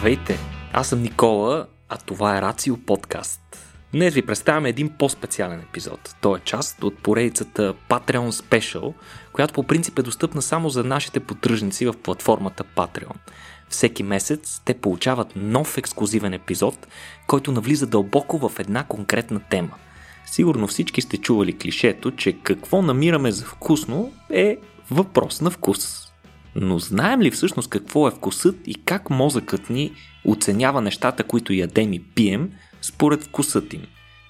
Здравейте! Аз съм Никола, а това е Рацио Подкаст. Днес ви представяме един по-специален епизод. Той е част от поредицата Patreon Special, която по принцип е достъпна само за нашите поддръжници в платформата Patreon. Всеки месец те получават нов ексклюзивен епизод, който навлиза дълбоко в една конкретна тема. Сигурно всички сте чували клишето, че какво намираме за вкусно е въпрос на вкус. Но знаем ли всъщност какво е вкусът и как мозъкът ни оценява нещата, които ядем и пием, според вкусът им?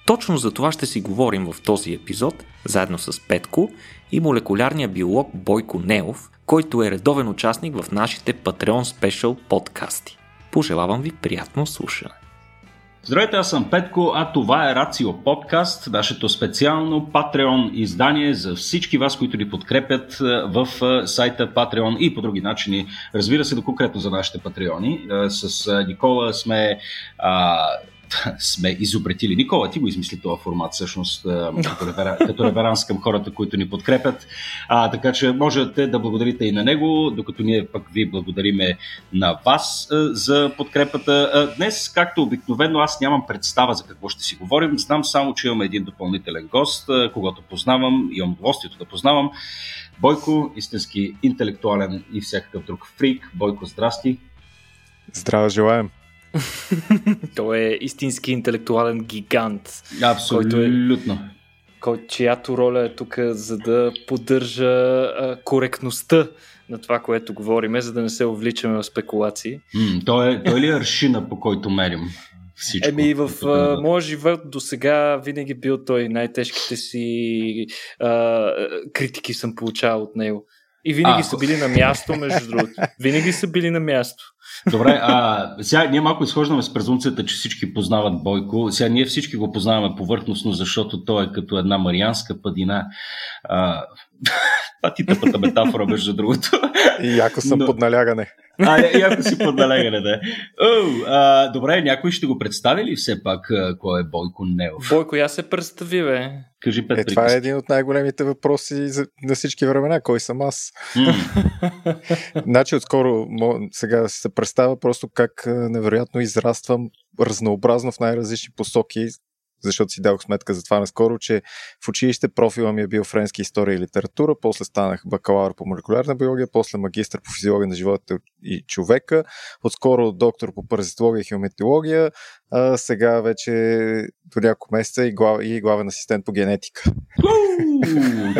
Точно за това ще си говорим в този епизод, заедно с Петко и молекулярния биолог Бойко Неов, който е редовен участник в нашите Patreon Special подкасти. Пожелавам ви приятно слушане. Здравейте, аз съм Петко, а това е Рацио Подкаст, нашето специално Patreon издание за всички вас, които ни подкрепят в сайта Patreon и по други начини. Разбира се, до конкретно за нашите патреони. С Никола сме сме изобретили. Никола, ти го измисли този формат, всъщност, като, ревера, като реверанс към хората, които ни подкрепят. А, така че можете да благодарите и на него, докато ние пък ви благодариме на вас а, за подкрепата. А, днес, както обикновено, аз нямам представа за какво ще си говорим. Знам само, че имаме един допълнителен гост, а, когато познавам, имам удоволствието да познавам. Бойко, истински интелектуален и всякакъв друг фрик. Бойко, здрасти! Здраве желаем! Той е истински интелектуален гигант. Абсолютно. Който, е, чиято роля е тук, за да поддържа а, коректността на това, което говориме, за да не се увличаме в спекулации. М, той, е, той ли е аршина, по който мерим? Всичко, Еми, в а, моя живот до сега винаги бил той. Най-тежките си а, критики съм получавал от него. И винаги а, са били на място, между другото. Винаги са били на място. Добре, а сега ние малко изхождаме с презумцията, че всички познават Бойко. Сега ние всички го познаваме повърхностно, защото той е като една марианска падина. А, това ти тъпата метафора, между другото. И яко съм Но... под налягане. А, яко си под налягане, да. О, а, добре, някой ще го представи ли все пак кой е Бойко Неов? Бойко, я се представи, бе. Кажи пет е, това е един от най-големите въпроси за, на всички времена. Кой съм аз? Mm. значи, отскоро сега се представя просто как невероятно израствам разнообразно в най-различни посоки защото си дадох сметка за това наскоро, че в училище профила ми е бил френски история и литература, после станах бакалавър по молекулярна биология, после магистър по физиология на живота и човека, отскоро доктор по паразитология и хеометология, а сега вече до няколко месеца и, глав, и главен асистент по генетика.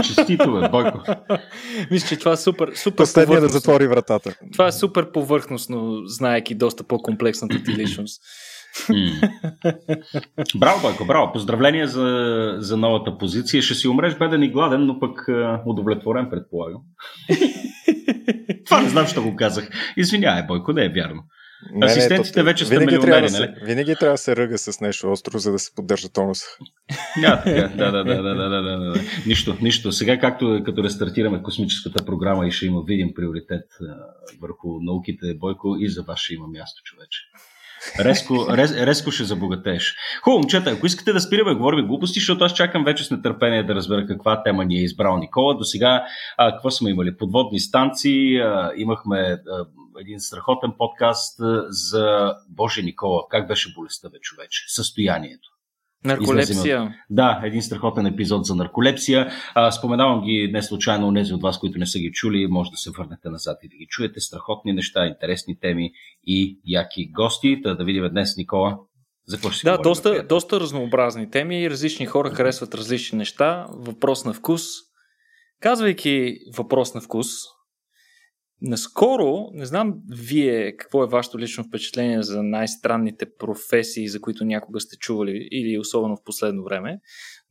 Честито, бе, Бойко. Мисля, че това е супер, супер Последния да затвори вратата. Това е супер повърхностно, знаеки доста по-комплексната ти личност. Браво, Бойко, браво. Поздравления за, за новата позиция. Ще си умреш беден и гладен, но пък удовлетворен, предполагам. Това не знам, що го казах. Извинявай, Бойко, не е вярно. Не, Асистентите не, то, вече сте милионери, трябва да нали? Се, винаги трябва да се ръга с нещо остро, за да се поддържа. Да, така, да, да, да, да, да, да, да, да. Нищо, нищо. Сега, както като рестартираме космическата програма и ще има видим приоритет върху науките, Бойко, и за вас ще има място, човече. Резко, рез, резко ще забогатееш. Хубаво, момчета, ако искате да спираме, говорим глупости, защото аз чакам вече с нетърпение да разбера каква тема ни е избрал Никола. До сега, какво сме имали? Подводни станции, а, имахме а, един страхотен подкаст за Боже Никола. Как беше болестта, бе, човече? Състоянието. Нарколепсия. Да, един страхотен епизод за нарколепсия. А, споменавам ги не случайно, нези от вас, които не са ги чули, може да се върнете назад и да ги чуете. Страхотни неща, интересни теми и яки гости. Та да видим днес, Никола, за какво ще Да, доста, доста разнообразни теми. Различни хора харесват различни неща. Въпрос на вкус. Казвайки въпрос на вкус, Наскоро, не знам вие какво е вашето лично впечатление за най-странните професии, за които някога сте чували или особено в последно време,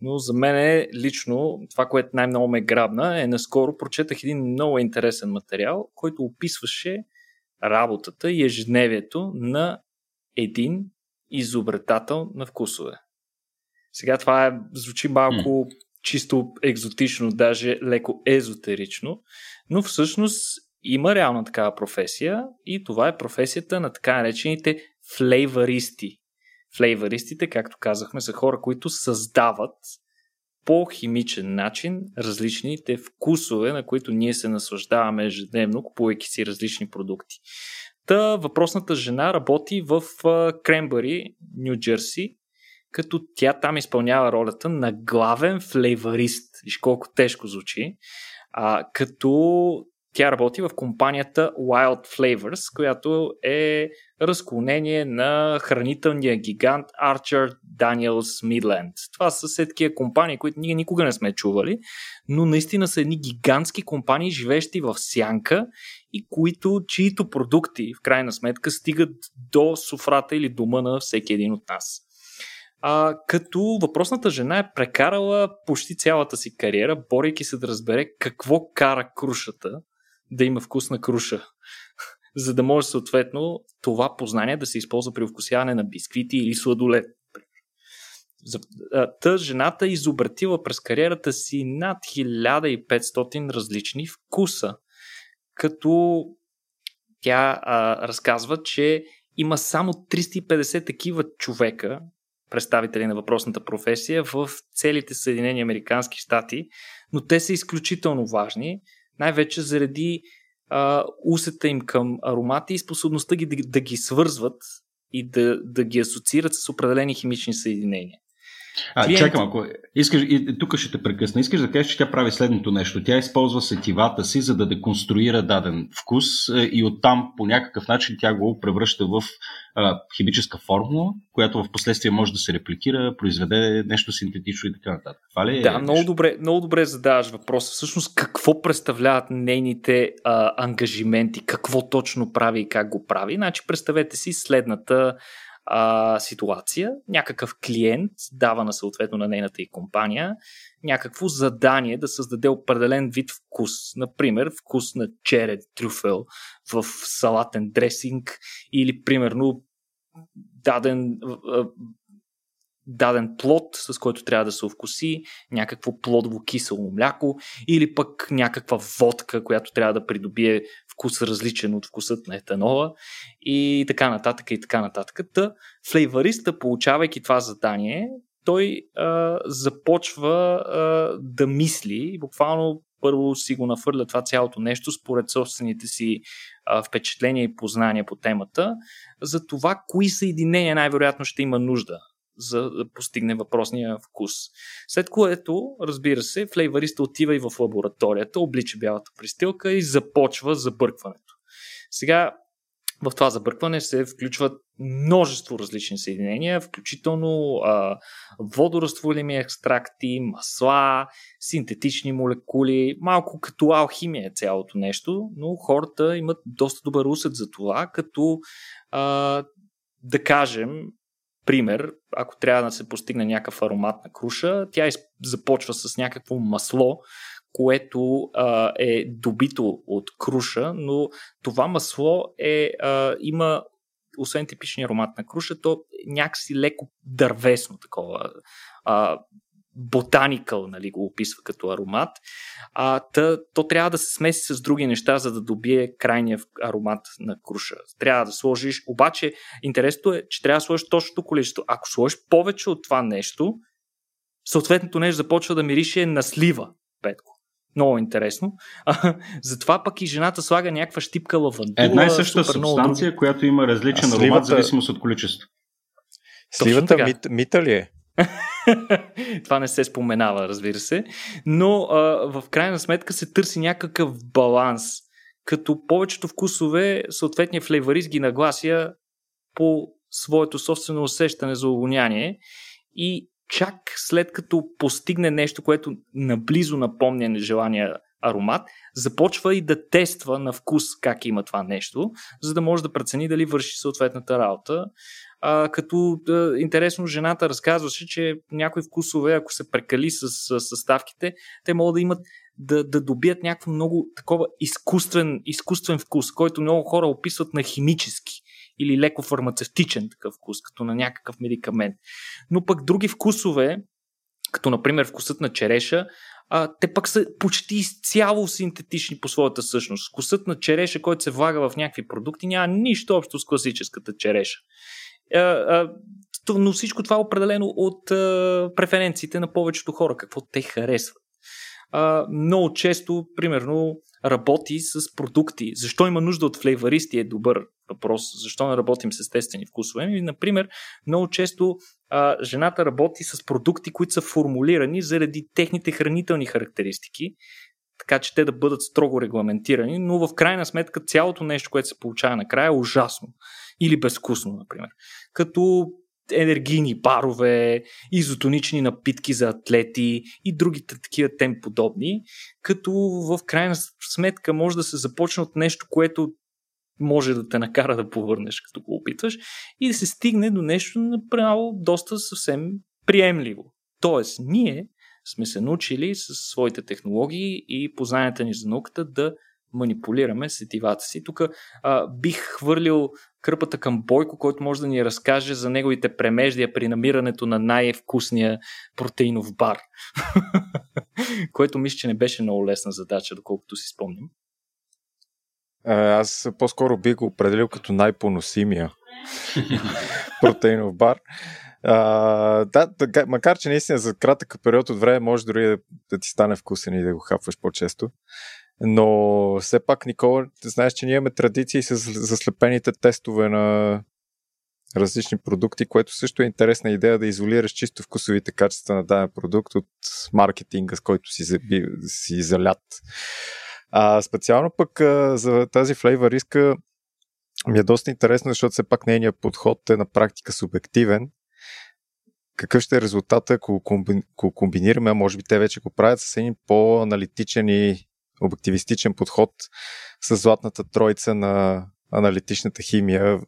но за мен е лично това, което най-много ме грабна е наскоро прочетах един много интересен материал, който описваше работата и ежедневието на един изобретател на вкусове. Сега това е, звучи малко mm. чисто екзотично, даже леко езотерично, но всъщност има реална такава професия и това е професията на така наречените флейваристи. Флейваристите, както казахме, са хора, които създават по химичен начин различните вкусове, на които ние се наслаждаваме ежедневно, купувайки си различни продукти. Та въпросната жена работи в Кренбъри, Нью Джерси, като тя там изпълнява ролята на главен флейварист. Виж колко тежко звучи. А, като тя работи в компанията Wild Flavors, която е разклонение на хранителния гигант Archer Daniels Midland. Това са все такива компании, които ние никога не сме чували, но наистина са едни гигантски компании, живещи в сянка и които, чието продукти в крайна сметка стигат до софрата или дома на всеки един от нас. А, като въпросната жена е прекарала почти цялата си кариера, борейки се да разбере какво кара крушата да има вкусна круша. За да може съответно това познание да се използва при вкусяване на бисквити или сладолет. Та жената изобретила през кариерата си над 1500 различни вкуса. Като тя а, разказва, че има само 350 такива човека, представители на въпросната професия в целите Съединени Американски щати, но те са изключително важни, най-вече заради а, усета им към аромати и способността ги да, да ги свързват и да, да ги асоциират с определени химични съединения. А, Клиент... чакам, ако искаш, и, тук ще те прекъсна. Искаш да кажеш, че тя прави следното нещо. Тя използва сетивата си, за да деконструира даден вкус е, и оттам по някакъв начин тя го превръща в а, химическа формула, която в последствие може да се репликира, произведе нещо синтетично и така нататък. Това ли е да, много добре, много добре задаваш въпроса. Всъщност какво представляват нейните а, ангажименти, какво точно прави и как го прави. Значи представете си следната а, ситуация. Някакъв клиент дава на съответно на нейната и компания някакво задание да създаде определен вид вкус. Например, вкус на черед трюфел в салатен дресинг или примерно даден даден плод, с който трябва да се овкуси, някакво плодово кисело мляко или пък някаква водка, която трябва да придобие вкус различен от вкусът на етанола и така нататък и така нататък. Та флейвариста, получавайки това задание, той а, започва а, да мисли, буквално първо си го нафърля това цялото нещо според собствените си а, впечатления и познания по темата, за това кои съединения най-вероятно ще има нужда за да постигне въпросния вкус. След което, разбира се, флейвариста отива и в лабораторията, облича бялата пристилка и започва забъркването. Сега в това забъркване се включват множество различни съединения, включително а, водорастворими екстракти, масла, синтетични молекули, малко като алхимия е цялото нещо, но хората имат доста добър усет за това, като а, да кажем, пример, ако трябва да се постигне някакъв аромат на круша, тя започва с някакво масло, което а, е добито от круша, но това масло е, а, има освен типичния аромат на круша, то някакси леко дървесно такова. А, ботаникъл, нали, го описва като аромат. А, та, то трябва да се смеси с други неща, за да добие крайния аромат на круша. Трябва да сложиш, обаче интересното е, че трябва да сложиш точното количество. Ако сложиш повече от това нещо, съответното нещо започва да мирише на слива, Петко. Много интересно. А, затова пък и жената слага някаква щипка лавандула. Една и съща субстанция, която има различен аромат, сливата... зависимост от количество. Сливата мит, мита ли е? Това не се споменава, разбира се. Но а, в крайна сметка се търси някакъв баланс. Като повечето вкусове, съответния флейварист ги наглася по своето собствено усещане за увоняние и чак след като постигне нещо, което наблизо напомня нежелания аромат, започва и да тества на вкус как има това нещо, за да може да прецени дали върши съответната работа. А, като да, интересно жената разказваше, че някои вкусове, ако се прекали с, съставките, те могат да имат да, да добият някакво много такова изкуствен, изкуствен вкус, който много хора описват на химически или леко фармацевтичен такъв вкус, като на някакъв медикамент. Но пък други вкусове, като например вкусът на череша, а, те пък са почти изцяло синтетични по своята същност. Вкусът на череша, който се влага в някакви продукти, няма нищо общо с класическата череша. А, а, но всичко това е определено от а, преференциите на повечето хора, какво те харесват. много често, примерно, работи с продукти. Защо има нужда от флейваристи е добър въпрос. Защо не работим с естествени вкусове? И, например, много често жената работи с продукти, които са формулирани заради техните хранителни характеристики, така че те да бъдат строго регламентирани, но в крайна сметка цялото нещо, което се получава накрая е ужасно или безвкусно, например. Като енергийни барове, изотонични напитки за атлети и другите такива тем подобни, като в крайна сметка може да се започне от нещо, което може да те накара да повърнеш, като го опитваш, и да се стигне до нещо направо доста съвсем приемливо. Тоест, ние сме се научили с своите технологии и познанията ни за науката да манипулираме сетивата си. Тук бих хвърлил кърпата към Бойко, който може да ни разкаже за неговите премеждия при намирането на най-вкусния протеинов бар. което мисля, че не беше много лесна задача, доколкото си спомням. Аз по-скоро бих го определил като най-поносимия протеинов бар. Да, да, макар че наистина за кратък период от време може дори да, да ти стане вкусен и да го хапваш по-често. Но все пак, Никола, знаеш, че ние имаме традиции с заслепените тестове на различни продукти, което също е интересна идея да изолираш чисто вкусовите качества на даден продукт от маркетинга, с който си, заби, си залят. А специално пък а, за тази флейва риска ми е доста интересно, защото все пак нейният подход е на практика субективен. Какъв ще е резултата, ако, комби... ако комбинираме, а може би те вече го правят с един по-аналитичен и обективистичен подход с златната тройца на аналитичната химия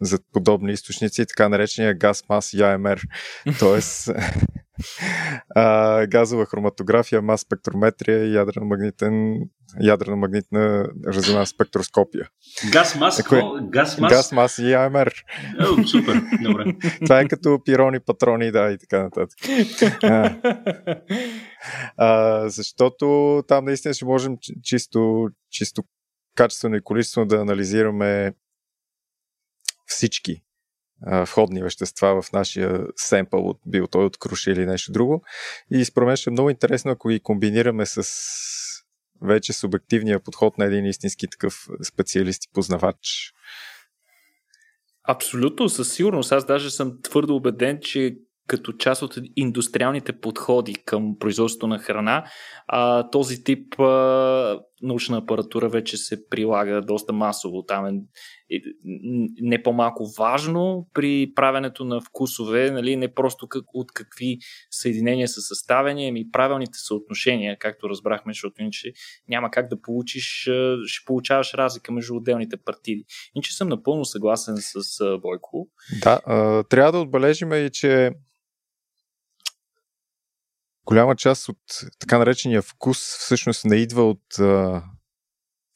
за подобни източници, така наречения газ, мас и АМР. Тоест, а, газова хроматография, мас спектрометрия и ядрено-магнитен ядрено-магнитна резонанс спектроскопия. Газ мас, Ако е, газ мас? Газ мас и АМР. О, супер, добре. Това е като пирони, патрони, да, и така нататък. А, а, защото там наистина ще можем чисто, чисто качествено и количествено да анализираме всички входни вещества в нашия семпъл, от, бил той от круши или нещо друго. И според мен ще е много интересно, ако ги комбинираме с вече субективния подход на един истински такъв специалист и познавач. Абсолютно, със сигурност. Аз даже съм твърдо убеден, че като част от индустриалните подходи към производството на храна, а, този тип а, научна апаратура вече се прилага доста масово. Там е не по-малко важно при правенето на вкусове, нали, не просто как, от какви съединения са съставени, ами правилните съотношения, както разбрахме, защото иначе няма как да получиш, ще получаваш разлика между отделните партиди. Иначе съм напълно съгласен с Бойко. Да, трябва да отбележим и, че голяма част от така наречения вкус всъщност не идва от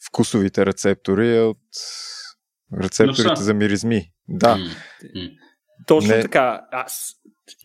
вкусовите рецептори, а от рецепторите за миризми. Да. Точно не... така. Аз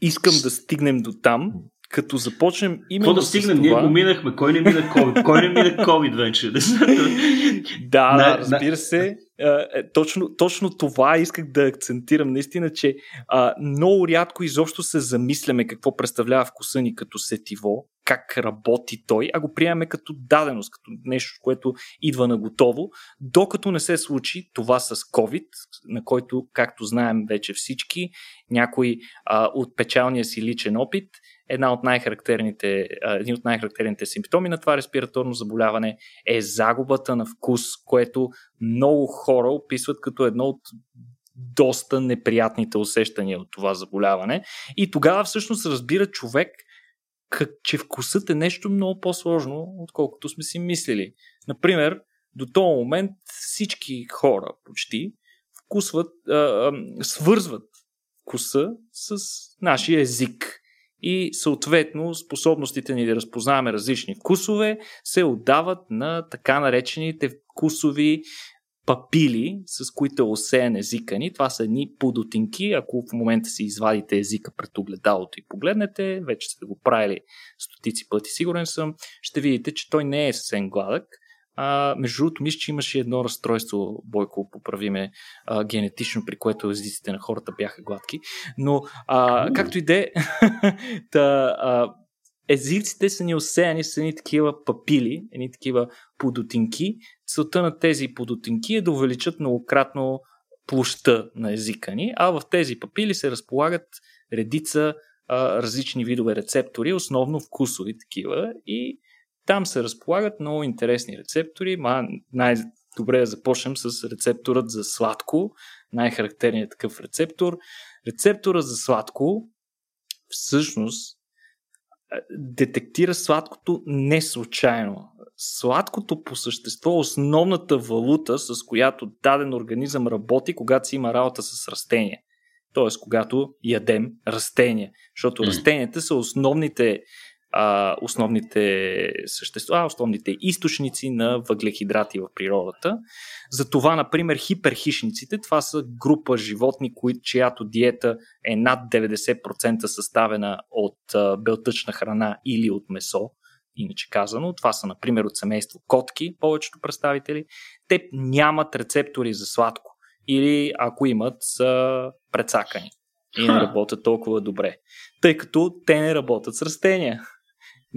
искам да стигнем до там, като започнем именно Какво да стигнем? Ние го минахме. Кой не мина COVID? Кой не мина COVID вече? да, разбира се. Е, точно, точно това исках да акцентирам. Наистина, че а, много рядко изобщо се замисляме какво представлява вкуса ни като сетиво, как работи той, а го приемаме като даденост, като нещо, което идва на готово, докато не се случи това с COVID, на който, както знаем вече всички, някой а, от печалния си личен опит една от най-характерните, един от най-характерните симптоми на това респираторно заболяване е загубата на вкус, което много хора описват като едно от доста неприятните усещания от това заболяване. И тогава всъщност разбира човек, как, че вкусът е нещо много по-сложно, отколкото сме си мислили. Например, до този момент всички хора почти вкусват, а, а, свързват вкуса с нашия език и съответно способностите ни да разпознаваме различни вкусове се отдават на така наречените вкусови папили, с които е осеян езика ни. Това са едни подотинки. Ако в момента си извадите езика пред огледалото и погледнете, вече сте го правили стотици пъти, сигурен съм, ще видите, че той не е съвсем гладък. А, между другото, мисля, че имаше едно разстройство, Бойко, поправиме, а, генетично, при което езиците на хората бяха гладки. Но, а, както и де, та, а, езиците са ни осеяни с едни такива папили, едни такива подотинки. Целта на тези подотинки е да увеличат многократно площа на езика ни, а в тези папили се разполагат редица а, различни видове рецептори, основно вкусови такива и там се разполагат много интересни рецептори. Ма най-добре да започнем с рецепторът за сладко, най-характерният такъв рецептор. Рецептора за сладко всъщност детектира сладкото не случайно. Сладкото по същество е основната валута, с която даден организъм работи, когато си има работа с растения. Тоест, когато ядем растения. Защото mm. растенията са основните а, основните същества, основните източници на въглехидрати в природата. Затова, например, хиперхищниците, това са група животни, кои, чиято диета е над 90% съставена от а, белтъчна храна или от месо, иначе казано. Това са, например, от семейство котки, повечето представители. Те нямат рецептори за сладко. Или ако имат, са прецакани и не работят толкова добре. Тъй като те не работят с растения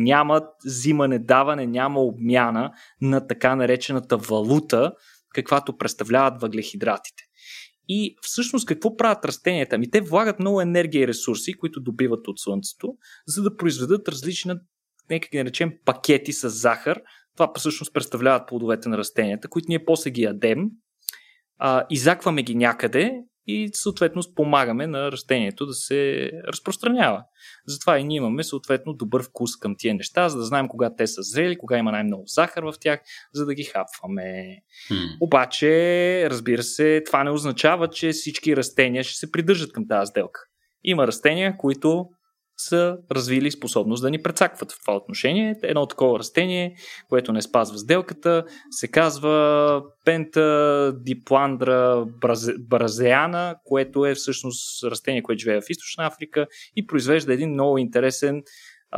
няма взимане, даване, няма обмяна на така наречената валута, каквато представляват въглехидратите. И всъщност какво правят растенията? Ами те влагат много енергия и ресурси, които добиват от Слънцето, за да произведат различни, нека ги наречем, пакети с захар. Това всъщност представляват плодовете на растенията, които ние после ги ядем, а, изакваме ги някъде и съответно помагаме на растението да се разпространява. Затова и ние имаме съответно добър вкус към тия неща, за да знаем кога те са зрели, кога има най-много захар в тях, за да ги хапваме. Hmm. Обаче, разбира се, това не означава, че всички растения ще се придържат към тази сделка. Има растения, които са развили способност да ни прецакват в това отношение. Едно такова растение, което не спазва сделката, се казва Пента дипландра бразеана, което е всъщност растение, което живее в Източна Африка и произвежда един много интересен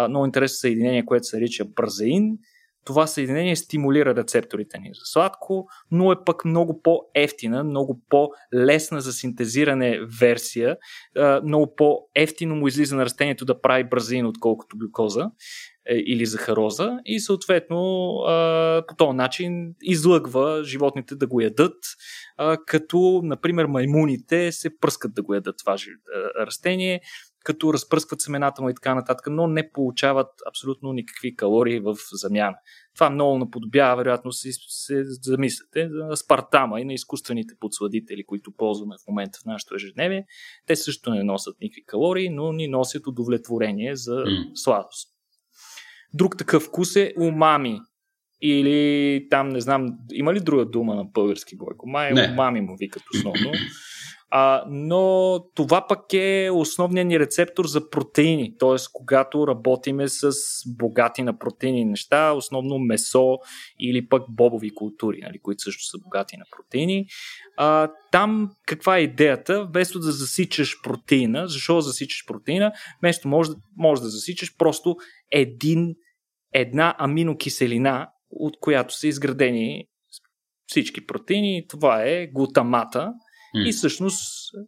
много интересно съединение, което се нарича бразеин това съединение стимулира рецепторите ни за сладко, но е пък много по-ефтина, много по-лесна за синтезиране версия, много по-ефтино му излиза на растението да прави бразин, отколкото глюкоза е, или захароза и съответно по този начин излъгва животните да го ядат, като например маймуните се пръскат да го ядат това растение, като разпръскват семената му и така нататък, но не получават абсолютно никакви калории в замяна. Това много наподобява, вероятно, се, се замислите за спартама и на изкуствените подсладители, които ползваме в момента в нашето ежедневие. Те също не носят никакви калории, но ни носят удовлетворение за сладост. Друг такъв вкус е умами. Или там, не знам, има ли друга дума на български Бойко? Май умами му викат основно. А, но това пък е основният ни рецептор за протеини, т.е. когато работиме с богати на протеини неща, основно месо или пък бобови култури, нали, които също са богати на протеини. А, там каква е идеята? Вместо да засичаш протеина, защо засичаш протеина? Вместо може, може да засичаш просто един, една аминокиселина, от която са изградени всички протеини. Това е глутамата, Mm. И всъщност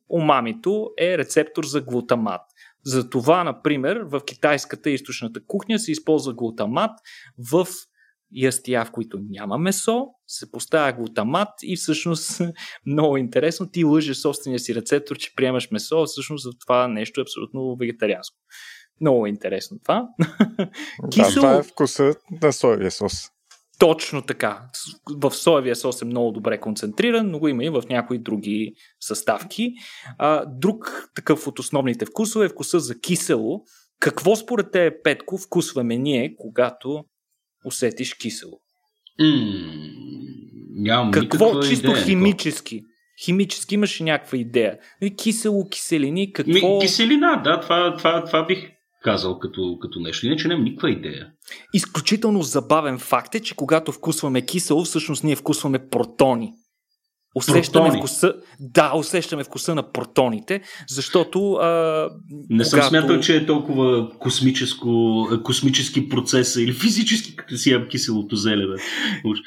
умамито е рецептор за глутамат. Затова, например, в китайската източната кухня се използва глутамат в ястия, в които няма месо, се поставя глутамат и всъщност много интересно, ти лъжеш собствения си рецептор, че приемаш месо, а всъщност за това нещо е абсолютно вегетарианско. Много е интересно това. Да, това е вкусът на соевия сос. Точно така. В соевия сос е много добре концентриран, но го има и в някои други съставки. А, друг такъв от основните вкусове е вкуса за кисело. Какво според те, Петко, вкусваме ние, когато усетиш кисело? Mm, Какво чисто идея, химически? Химически имаш някаква идея. Кисело, киселини, какво... Ми, киселина, да, това, това, това бих казал като, като нещо. Иначе нямам никаква идея. Изключително забавен факт е, че когато вкусваме кисело, всъщност ние вкусваме протони. Усещаме Протони. вкуса. Да, усещаме вкуса на протоните, защото. А, не съм когато... смятал, че е толкова космическо, космически процес или физически, като си ям киселото зеле.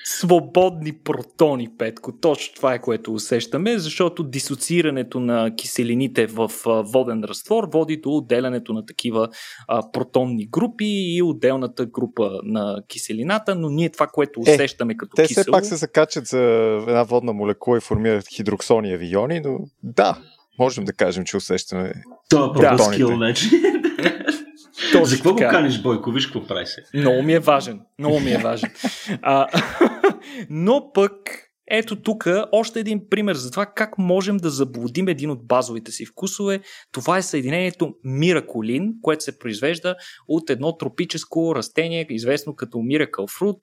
Свободни протони, Петко. Точно това е което усещаме, защото дисоциирането на киселините в воден разтвор води до отделянето на такива а, протонни групи и отделната група на киселината, но ние това, което е, усещаме е, като те кисело... Те все пак се закачат за една водна молекула и формират хидроксони иони, но да, можем да кажем, че усещаме Това е скил, значи. Точно За какво така. го каниш, Бойко? Виж какво прави се. Много ми е важен. Много ми е важен. А, но пък ето тук още един пример за това как можем да заблудим един от базовите си вкусове. Това е съединението мираколин, което се произвежда от едно тропическо растение, известно като Miracle Fruit,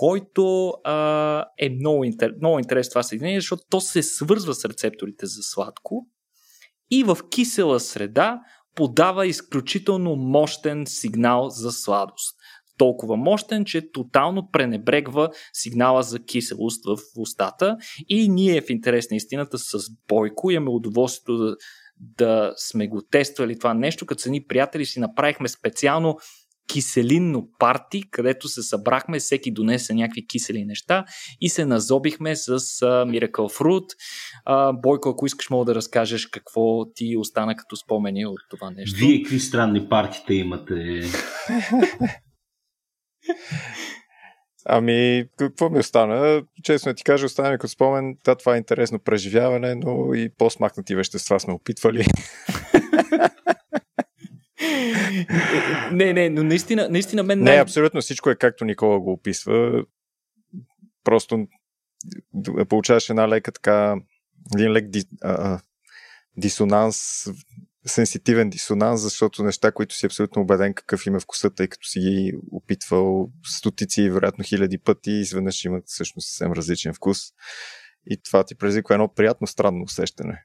който а, е много, интер... много интересно това съединение, защото то се свързва с рецепторите за сладко и в кисела среда подава изключително мощен сигнал за сладост. Толкова мощен, че тотално пренебрегва сигнала за киселост в устата. И ние в интерес на истината с Бойко имаме удоволствието да, да сме го тествали това нещо, като са ни приятели си направихме специално киселинно парти, където се събрахме, всеки донесе някакви кисели неща и се назобихме с uh, Miracle Fruit. Uh, Бойко, ако искаш, мога да разкажеш какво ти остана като спомени от това нещо. Вие какви странни партите имате? Ами, какво ми остана? Честно ти кажа, остана ми като спомен, да, това е интересно преживяване, но и по-смахнати вещества сме опитвали. не, не, но наистина, наистина мен... Не, абсолютно всичко е както Никола го описва. Просто получаваш една лека така, един лек ди, а, дисонанс сенситивен дисонанс, защото неща, които си абсолютно убеден какъв има вкуса, тъй като си ги опитвал стотици и вероятно хиляди пъти, изведнъж имат всъщност съвсем различен вкус. И това ти предизвиква едно приятно странно усещане.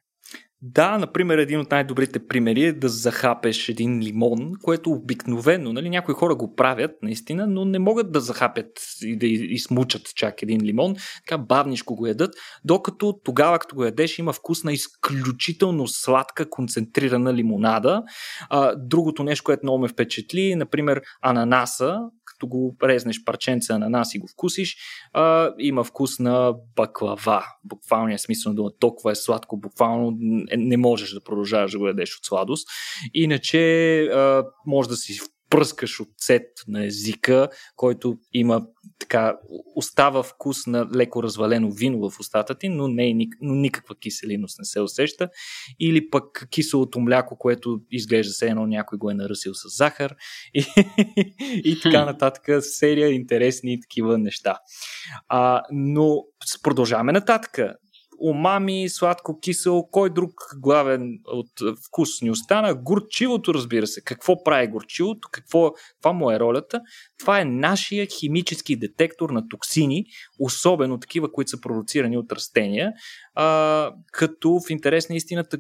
Да, например, един от най-добрите примери е да захапеш един лимон, което обикновено, нали, някои хора го правят наистина, но не могат да захапят и да измучат чак един лимон, така бавнишко го ядат, докато тогава, като го ядеш, има вкус на изключително сладка, концентрирана лимонада. А, другото нещо, което много ме впечатли, например, ананаса, като го резнеш парченце ананас и го вкусиш, а, има вкус на баклава. Буквалният смисъл на дума. Толкова е сладко, буквално не можеш да продължаваш да го ядеш от сладост. Иначе а, може да си пръскаш оцет на езика, който има така, остава вкус на леко развалено вино в устата ти, но, не е, но никаква киселиност не се усеща. Или пък киселото мляко, което изглежда се едно някой го е наръсил с захар и, и така нататък. Серия интересни такива неща. А, но продължаваме нататък умами, сладко, кисел, кой друг главен от вкус ни остана? Горчивото, разбира се. Какво прави горчивото? Какво, каква му е ролята? Това е нашия химически детектор на токсини, особено такива, които са продуцирани от растения, а, като в интерес на истината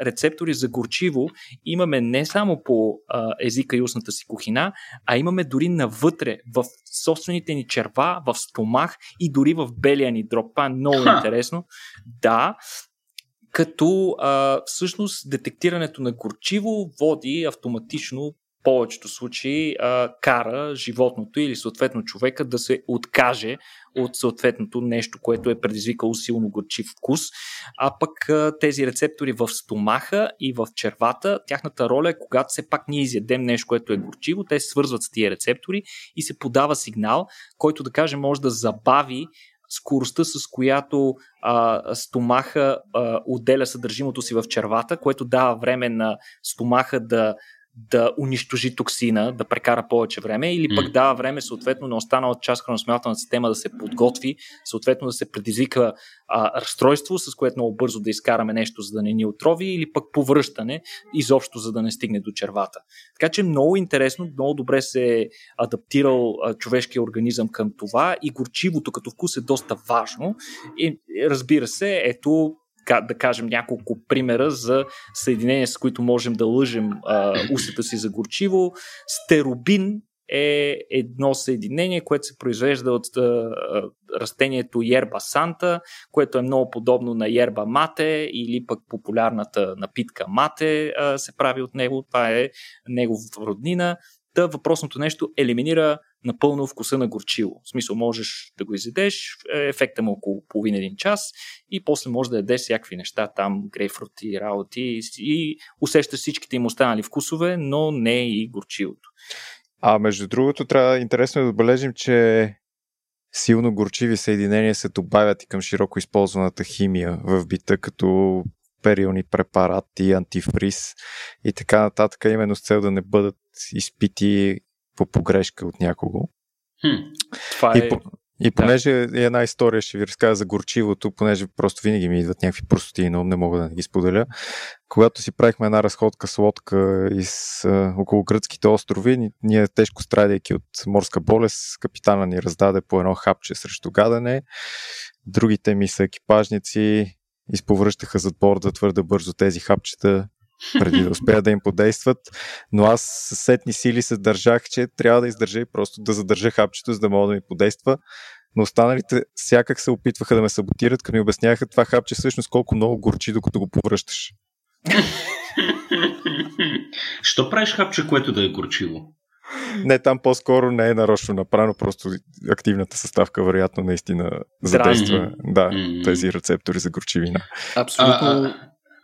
рецептори за горчиво имаме не само по а, езика и устната си кухина, а имаме дори навътре, в собствените ни черва, в стомах и дори в белия ни дроб. Това е много Ха. интересно. Да, като а, всъщност детектирането на горчиво води автоматично повечето случаи а, кара животното или съответно човека да се откаже от съответното нещо, което е предизвикало силно горчив вкус. А пък а, тези рецептори в стомаха и в червата, тяхната роля е когато все пак ние изядем нещо, което е горчиво, те се свързват с тия рецептори и се подава сигнал, който да кажем може да забави скоростта, с която а, стомаха а, отделя съдържимото си в червата, което дава време на стомаха да да унищожи токсина, да прекара повече време, или пък дава време съответно на останала част храносмилателна система да се подготви, съответно да се предизвика а, разстройство, с което много бързо да изкараме нещо, за да не ни отрови, или пък повръщане, изобщо за да не стигне до червата. Така че много интересно, много добре се е адаптирал а, човешкия организъм към това и горчивото като вкус е доста важно. И разбира се, ето да кажем няколко примера за съединения, с които можем да лъжем а, устата си за горчиво. Стеробин е едно съединение, което се произвежда от а, растението Ерба Санта, което е много подобно на Ерба Мате или пък популярната напитка Мате а, се прави от него. Това е негов роднина. Та въпросното нещо елиминира напълно вкуса на горчило. В смисъл, можеш да го изедеш, ефекта му около половин един час и после може да ядеш всякакви неща, там грейпфрути, работи и усещаш всичките им останали вкусове, но не и горчилото. А между другото, трябва интересно да отбележим, че силно горчиви съединения се добавят и към широко използваната химия в бита, като перилни препарати, антифриз и така нататък, именно с цел да не бъдат изпити по погрешка от някого. Хм, това и, е... по, и понеже да. една история ще ви разкажа за горчивото, понеже просто винаги ми идват някакви простоти но не мога да не ги споделя. Когато си правихме една разходка с лодка из, а, около гръцките острови, ние тежко страдайки от морска болест, капитана ни раздаде по едно хапче срещу гадане. Другите ми са екипажници, изповръщаха зад борда твърде бързо тези хапчета преди да успеят да им подействат, но аз с сетни сили се държах, че трябва да издържа и просто да задържа хапчето, за да мога да ми подейства. Но останалите сякак се опитваха да ме саботират, като ми обясняха това хапче всъщност колко много горчи, докато го повръщаш. Що правиш хапче, което да е горчиво? Не, там по-скоро не е нарочно направено, просто активната съставка вероятно наистина задейства да, тези рецептори за горчивина. Абсолютно. А,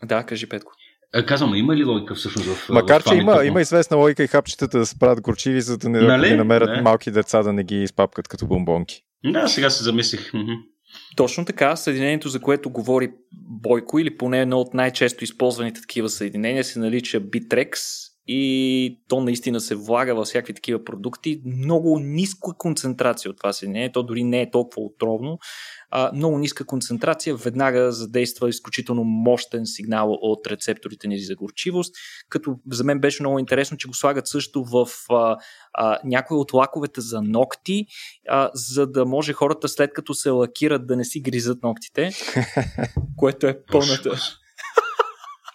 а... Да, кажи Петко. Е, казвам, има ли логика всъщност в Макар, в че има, има известна логика и хапчетата да се правят горчиви, за да не, нали? да намерят не. малки деца да не ги изпапкат като бомбонки. Да, сега се замислих. Точно така, съединението, за което говори Бойко, или поне едно от най-често използваните такива съединения, се нарича Bitrex и то наистина се влага във всякакви такива продукти. Много ниска концентрация от това съединение, то дори не е толкова отровно, а, много ниска концентрация веднага задейства изключително мощен сигнал от рецепторите ни за горчивост, като за мен беше много интересно, че го слагат също в а, а, някои от лаковете за ногти, а, за да може хората след като се лакират да не си гризат ногтите, което е пълната...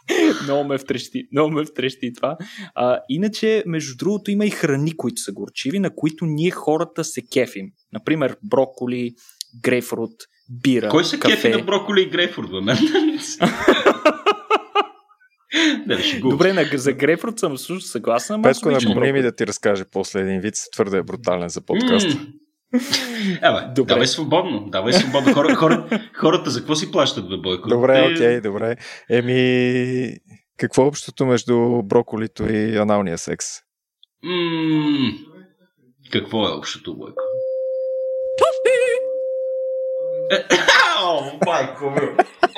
много ме втрещи, много ме втрещи това. А, иначе, между другото, има и храни, които са горчиви, на които ние хората се кефим. Например, броколи, грейпфрут, бира, Кой се кафе. кефи на броколи и грейпфрут, бе? Не, Добре, на, за грейпфрут съм съгласен. Петко, напомни ми да ти разкаже после един вид, твърде е брутален за подкаст. Mm. Абе, добре. давай свободно, давай свободно. Хора, хора, хората за какво си плащат, бе, Бойко? Добре, окей, okay, добре. Еми, какво е общото между броколито и аналния секс? Mm, какво е общото, Бойко? О, майко ми.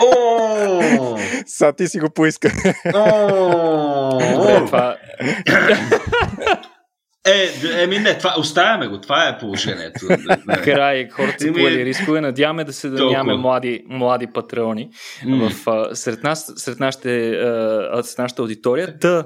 О! Са ти си го поиска. О! това... Е, еми не, това, оставяме го, това е положението. Край, хората са поели рискове, надяваме да се да нямаме млади, млади патреони mm. в, сред, нас, сред, нашите, сред нашата аудитория. Та,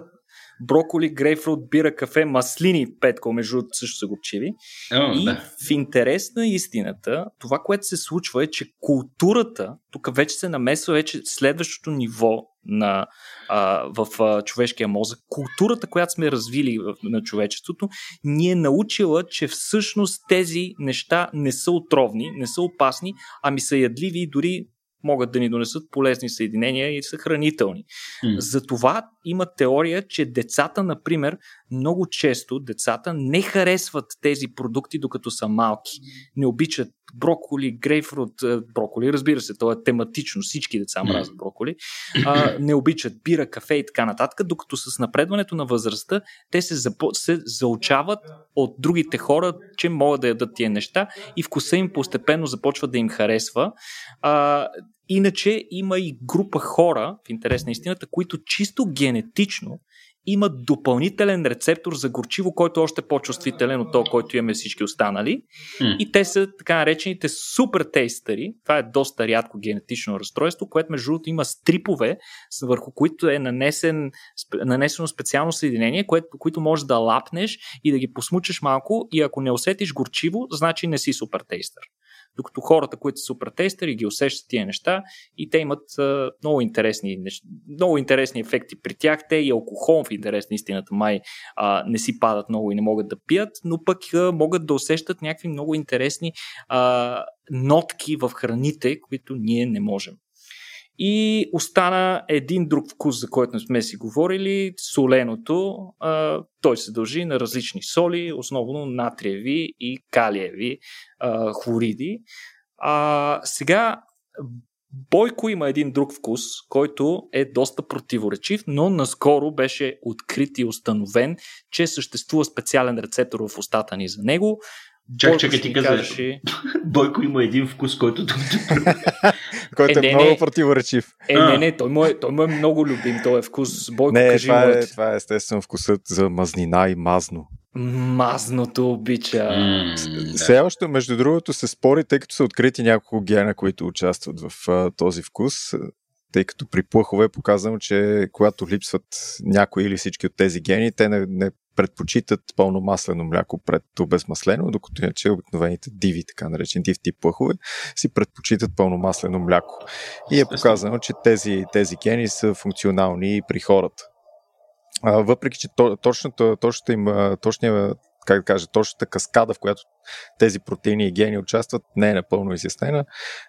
броколи, грейпфрут, бира, кафе, маслини, петко, между другото също са горчиви. О, и да. в интерес на истината, това, което се случва е, че културата, тук вече се намесва вече следващото ниво на, а, в а, човешкия мозък. Културата, която сме развили в, на човечеството, ни е научила, че всъщност тези неща не са отровни, не са опасни, ами са ядливи и дори могат да ни донесат полезни съединения и са хранителни. Mm. Затова има теория, че децата, например, много често децата не харесват тези продукти, докато са малки. Не обичат броколи, грейпфрут, е, броколи, разбира се, то е тематично, всички деца мразят броколи, а, не обичат бира, кафе и така нататък, докато с напредването на възрастта те се, запо... се заучават от другите хора, че могат да ядат тия неща и вкуса им постепенно започва да им харесва. А, иначе има и група хора, в интерес на истината, които чисто генетично имат допълнителен рецептор за горчиво, който е още по-чувствителен от този, който имаме всички останали. Mm. И те са така наречените супер тейстъри. Това е доста рядко генетично разстройство, което между другото има стрипове, върху които е нанесен, нанесено специално съединение, което, които можеш да лапнеш и да ги посмучеш малко и ако не усетиш горчиво, значи не си супер тейстър. Докато хората, които са супер тестери, ги усещат тия неща и те имат а, много, интересни, много интересни ефекти при тях. Те и алкохол в интерес на истината май а, не си падат много и не могат да пият, но пък а, могат да усещат някакви много интересни а, нотки в храните, които ние не можем. И остана един друг вкус, за който сме си говорили, соленото. А, той се дължи на различни соли, основно натриеви и калиеви а, хлориди. А, сега Бойко има един друг вкус, който е доста противоречив, но наскоро беше открит и установен, че съществува специален рецептор в устата ни за него. Чак, чакай, ти казваш. Бойко има един вкус, който който е, е много не, противоречив. Е, не, не, той му, е, той му е много любим, той е вкус. Бойко, не, кажи това, е, това е естествено вкусът за мазнина и мазно. Мазното обича. Mm, Все още, между другото, се спори, тъй като са открити няколко гена, които участват в а, този вкус тъй като при плъхове е показано, че когато липсват някои или всички от тези гени, те не, не предпочитат пълномаслено мляко пред обезмаслено, докато иначе обикновените диви, така наречени див тип плъхове, си предпочитат пълномаслено мляко. И е показано, че тези, тези гени са функционални и при хората. А, въпреки, че точната, точната им, точния как да кажа, точната каскада, в която тези протеини и гени участват, не е напълно изяснена,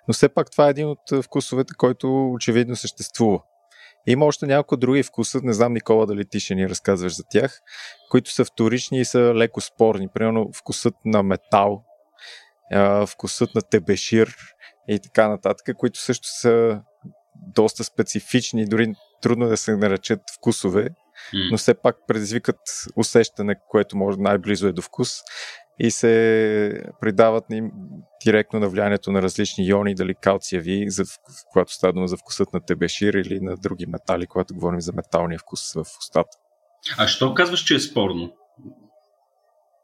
но все пак това е един от вкусовете, който очевидно съществува. Има още няколко други вкуса, не знам Никола дали ти ще ни разказваш за тях, които са вторични и са леко спорни. Примерно вкусът на метал, вкусът на тебешир и така нататък, които също са доста специфични, дори трудно да се наречат вкусове, но все пак предизвикат усещане, което може най-близо е до вкус и се придават им директно на влиянието на различни иони, дали калциеви, за, когато става дума за вкусът на тебешир или на други метали, когато говорим за металния вкус в устата. А що казваш, че е спорно?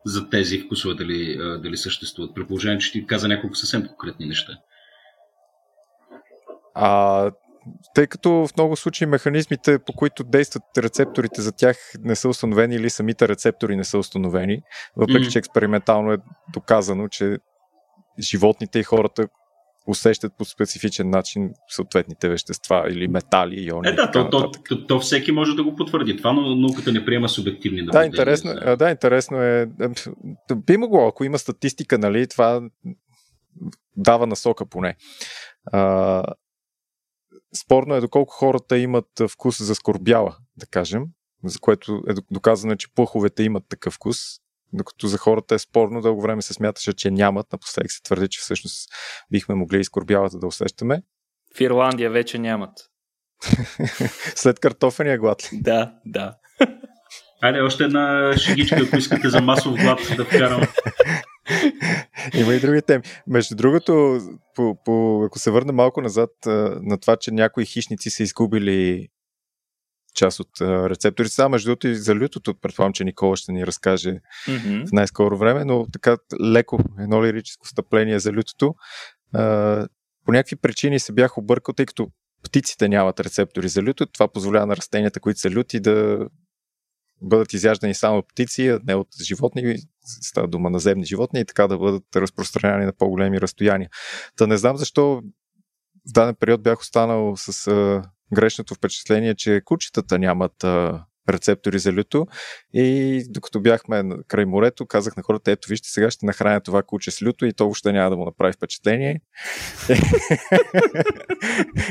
За тези вкусове дали, дали съществуват? При положение, че ти каза няколко съвсем конкретни неща. А, тъй като в много случаи механизмите, по които действат рецепторите за тях не са установени или самите рецептори не са установени, въпреки mm. че експериментално е доказано, че животните и хората усещат по специфичен начин съответните вещества или метали, иони. Е, да, то, то, то, то, всеки може да го потвърди. Това, но науката не приема субективни да, интересно, за... да, интересно е. Би могло, ако има статистика, нали, това дава насока поне. А, Спорно е доколко хората имат вкус за скорбяла, да кажем, за което е доказано, че плъховете имат такъв вкус, докато за хората е спорно, дълго време се смяташе, че нямат, напоследък се твърди, че всъщност бихме могли и скорбялата да усещаме. В Ирландия вече нямат. След картофения глад ли? Да, да. Айде, още една шегичка, ако искате за масов глад да вкарам. Има и други теми. Между другото, по, по, ако се върна малко назад на това, че някои хищници са изгубили част от рецепторите. Сега, между другото, и за лютото, предполагам, че Никола ще ни разкаже mm-hmm. в най-скоро време, но така леко едно лирическо встъпление за лютото. по някакви причини се бях объркал, тъй като птиците нямат рецептори за люто. Това позволява на растенията, които са люти, да бъдат изяждани само птици, а не от животни, става дума на животни и така да бъдат разпространяни на по-големи разстояния. Та не знам защо в даден период бях останал с а, грешното впечатление, че кучетата нямат а, рецептори за люто. И докато бяхме край морето, казах на хората, ето вижте, сега ще нахраня това куче с люто и то въобще няма да му направи впечатление.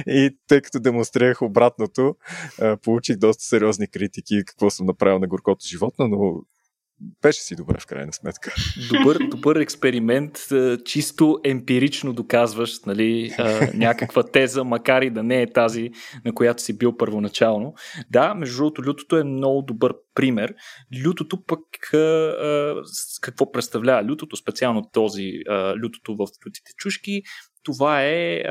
и тъй като демонстрирах обратното, получих доста сериозни критики какво съм направил на горкото животно, но беше си добре в крайна сметка. Добър, добър експеримент, чисто емпирично доказваш нали, някаква теза, макар и да не е тази, на която си бил първоначално. Да, между другото, лютото е много добър пример. Лютото пък какво представлява? Лютото, специално този лютото в лютите чушки, това е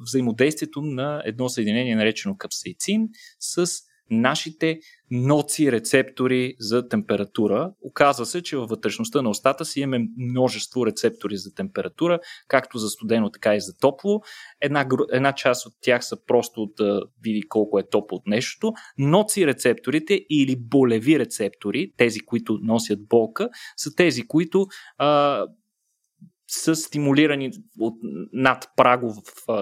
взаимодействието на едно съединение, наречено капсейцин, с нашите ноци рецептори за температура. Оказва се, че във вътрешността на устата си имаме множество рецептори за температура, както за студено, така и за топло. Една, една част от тях са просто да види колко е топло от нещото. Ноци рецепторите или болеви рецептори, тези, които носят болка, са тези, които а, са стимулирани от над прагов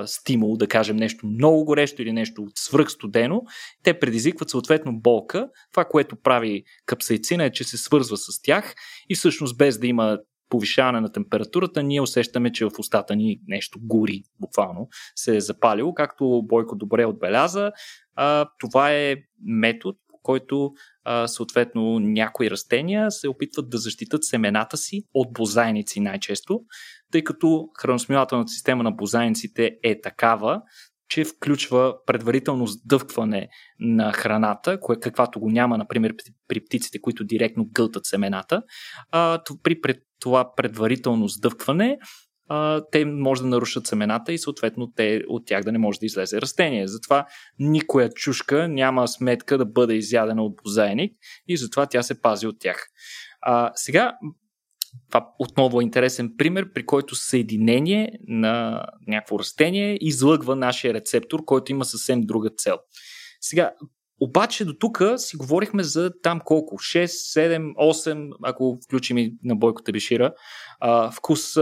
стимул, да кажем нещо много горещо или нещо свръхстудено, те предизвикват съответно болка. Това, което прави капсайцина е, че се свързва с тях и всъщност без да има повишаване на температурата, ние усещаме, че в устата ни нещо гори, буквално се е запалило. Както Бойко добре отбеляза, а, това е метод, който а, съответно някои растения се опитват да защитат семената си от бозайници най-често, тъй като храносмилателната система на бозайниците е такава, че включва предварително сдъвкване на храната, кое, каквато го няма, например, при птиците, които директно гълтат семената. А, при това предварително сдъвкване а, те може да нарушат семената и съответно те, от тях да не може да излезе растение. Затова никоя чушка няма сметка да бъде изядена от бозайник и затова тя се пази от тях. А, сега, това отново е интересен пример, при който съединение на някакво растение излъгва нашия рецептор, който има съвсем друга цел. Сега, обаче до тук си говорихме за там колко? 6, 7, 8, ако включим и на Бойко Табишира, вкус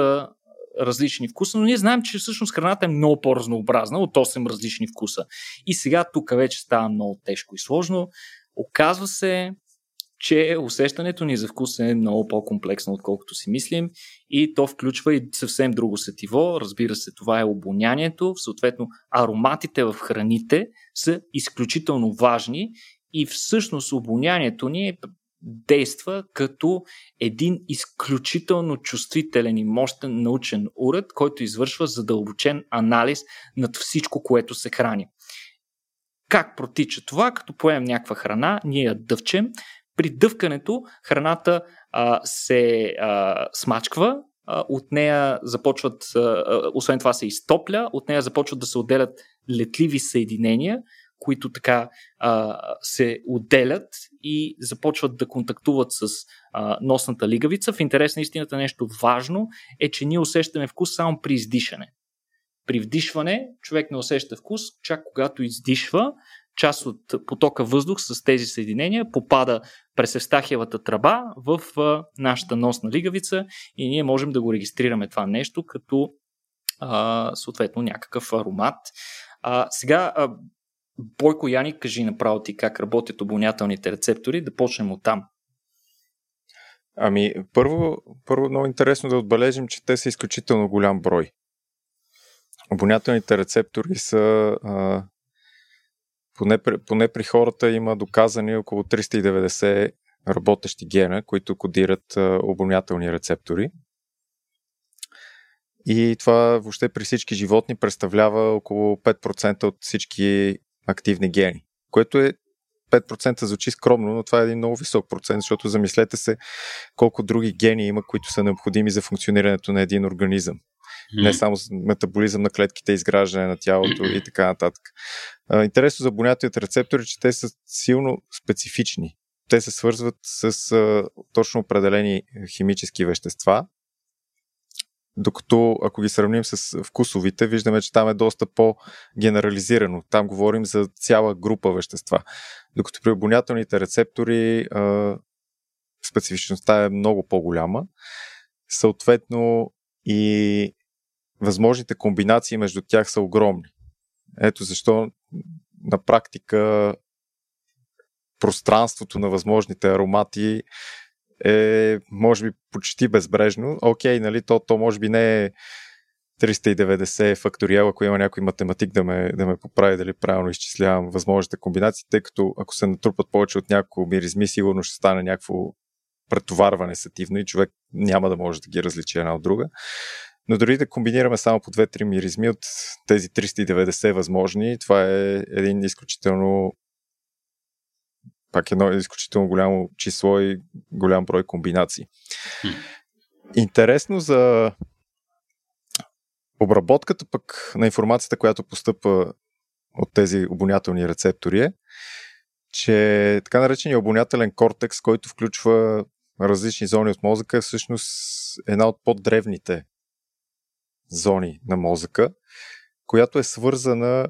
различни вкуса, но ние знаем, че всъщност храната е много по-разнообразна от 8 различни вкуса. И сега тук вече става много тежко и сложно. Оказва се, че усещането ни за вкус е много по-комплексно, отколкото си мислим и то включва и съвсем друго сетиво. Разбира се, това е обонянието. Съответно, ароматите в храните са изключително важни и всъщност обонянието ни е действа като един изключително чувствителен и мощен научен уред, който извършва задълбочен анализ над всичко, което се храни. Как протича това? Като поемем някаква храна, ние я дъвчем. При дъвкането храната а, се а, смачква, а, от нея започват, а, освен това се изтопля, от нея започват да се отделят летливи съединения, които така а, се отделят и започват да контактуват с а, носната лигавица. В интерес на истината нещо важно е, че ние усещаме вкус само при издишане. При вдишване човек не усеща вкус, чак когато издишва, част от потока въздух с тези съединения попада през Евстахиевата тръба в нашата носна лигавица и ние можем да го регистрираме това нещо като а, съответно някакъв аромат. А, сега, а, Бойко Яни, кажи направо ти как работят обонятелните рецептори, да почнем от там. Ами, първо, първо много интересно да отбележим, че те са изключително голям брой. Обонятелните рецептори са а, поне, поне при хората има доказани около 390 работещи гена, които кодират а, обонятелни рецептори. И това въобще при всички животни представлява около 5% от всички активни гени, което е 5% звучи скромно, но това е един много висок процент, защото замислете се колко други гени има, които са необходими за функционирането на един организъм. Не само метаболизъм на клетките, изграждане на тялото и така нататък. Интересно за бонятият рецептори е, че те са силно специфични. Те се свързват с а, точно определени химически вещества, докато ако ги сравним с вкусовите, виждаме, че там е доста по-генерализирано. Там говорим за цяла група вещества. Докато при обонятелните рецептори специфичността е много по-голяма. Съответно и възможните комбинации между тях са огромни. Ето защо на практика пространството на възможните аромати е, може би, почти безбрежно. Окей, нали, то, то може би не е 390 факториал, ако има някой математик да ме, да ме поправи дали правилно изчислявам възможните комбинации, тъй като ако се натрупат повече от няколко миризми, сигурно ще стане някакво претоварване сетивно и човек няма да може да ги различи една от друга. Но дори да комбинираме само по 2-3 миризми от тези 390 възможни, това е един изключително пак едно изключително голямо число и голям брой комбинации. Интересно за обработката пък на информацията, която постъпва от тези обонятелни рецептори е, че така наречения обонятелен кортекс, който включва различни зони от мозъка, е всъщност една от по-древните зони на мозъка, която е свързана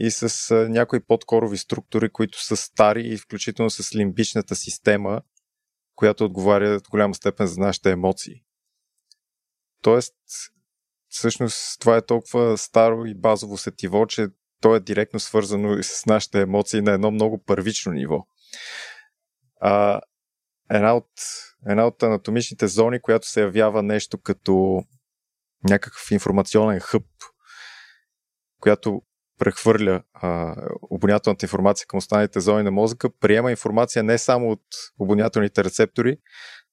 и с някои подкорови структури, които са стари и включително с лимбичната система, която отговаря в голяма степен за нашите емоции. Тоест, всъщност това е толкова старо и базово сетиво, че то е директно свързано и с нашите емоции на едно много първично ниво. А, една, от, една от анатомичните зони, която се явява нещо като някакъв информационен хъб, която прехвърля а, обонятелната информация към останалите зони на мозъка, приема информация не само от обонятелните рецептори,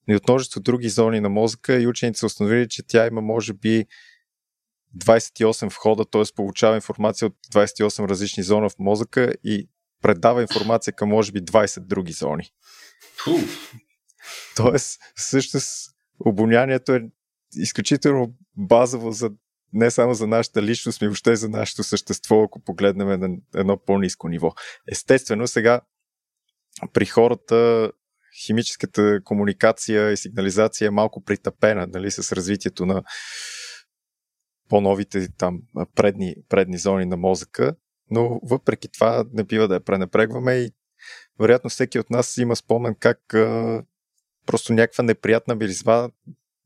но и от множество други зони на мозъка и учените са установили, че тя има може би 28 входа, т.е. получава информация от 28 различни зони в мозъка и предава информация към може би 20 други зони. Тоест, всъщност, обонянието е изключително базово за не само за нашата личност, ми въобще за нашето същество, ако погледнем на едно по-низко ниво. Естествено, сега при хората химическата комуникация и сигнализация е малко притъпена нали, с развитието на по-новите там предни, предни зони на мозъка, но въпреки това не бива да я пренепрегваме и вероятно всеки от нас има спомен как а, просто някаква неприятна миризма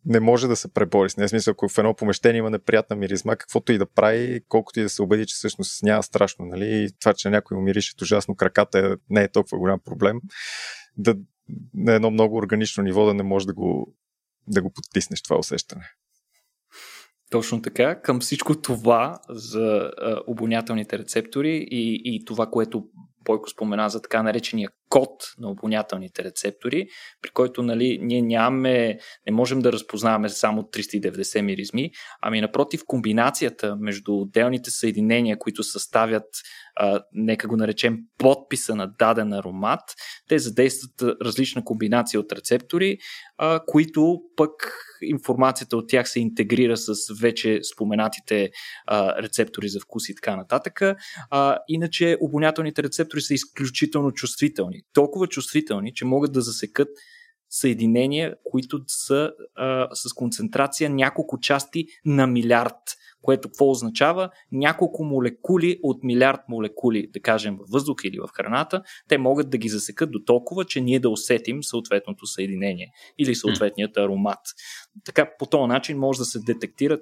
не може да се пребори. Не е смисъл, ако в едно помещение има неприятна миризма, каквото и да прави, колкото и да се убеди, че всъщност няма страшно. Нали? това, че някой му мирише ужасно краката не е толкова голям проблем. Да, на едно много органично ниво да не може да го, да го потиснеш това усещане. Точно така. Към всичко това за обонятелните рецептори и, и това, което Бойко спомена за така наречения код на обонятелните рецептори, при който нали, ние нямаме, не можем да разпознаваме само 390 миризми, ами напротив комбинацията между отделните съединения, които съставят, а, нека го наречем, подписа на даден аромат, те задействат различна комбинация от рецептори, а, които пък информацията от тях се интегрира с вече споменатите а, рецептори за вкус и така нататък. А, иначе обонятелните рецептори са изключително чувствителни. Толкова чувствителни, че могат да засекат съединения, които са а, с концентрация няколко части на милиард. Което какво означава? Няколко молекули от милиард молекули, да кажем във въздуха или в храната, те могат да ги засекат до толкова, че ние да усетим съответното съединение или съответният аромат. Така по този начин може да се детектират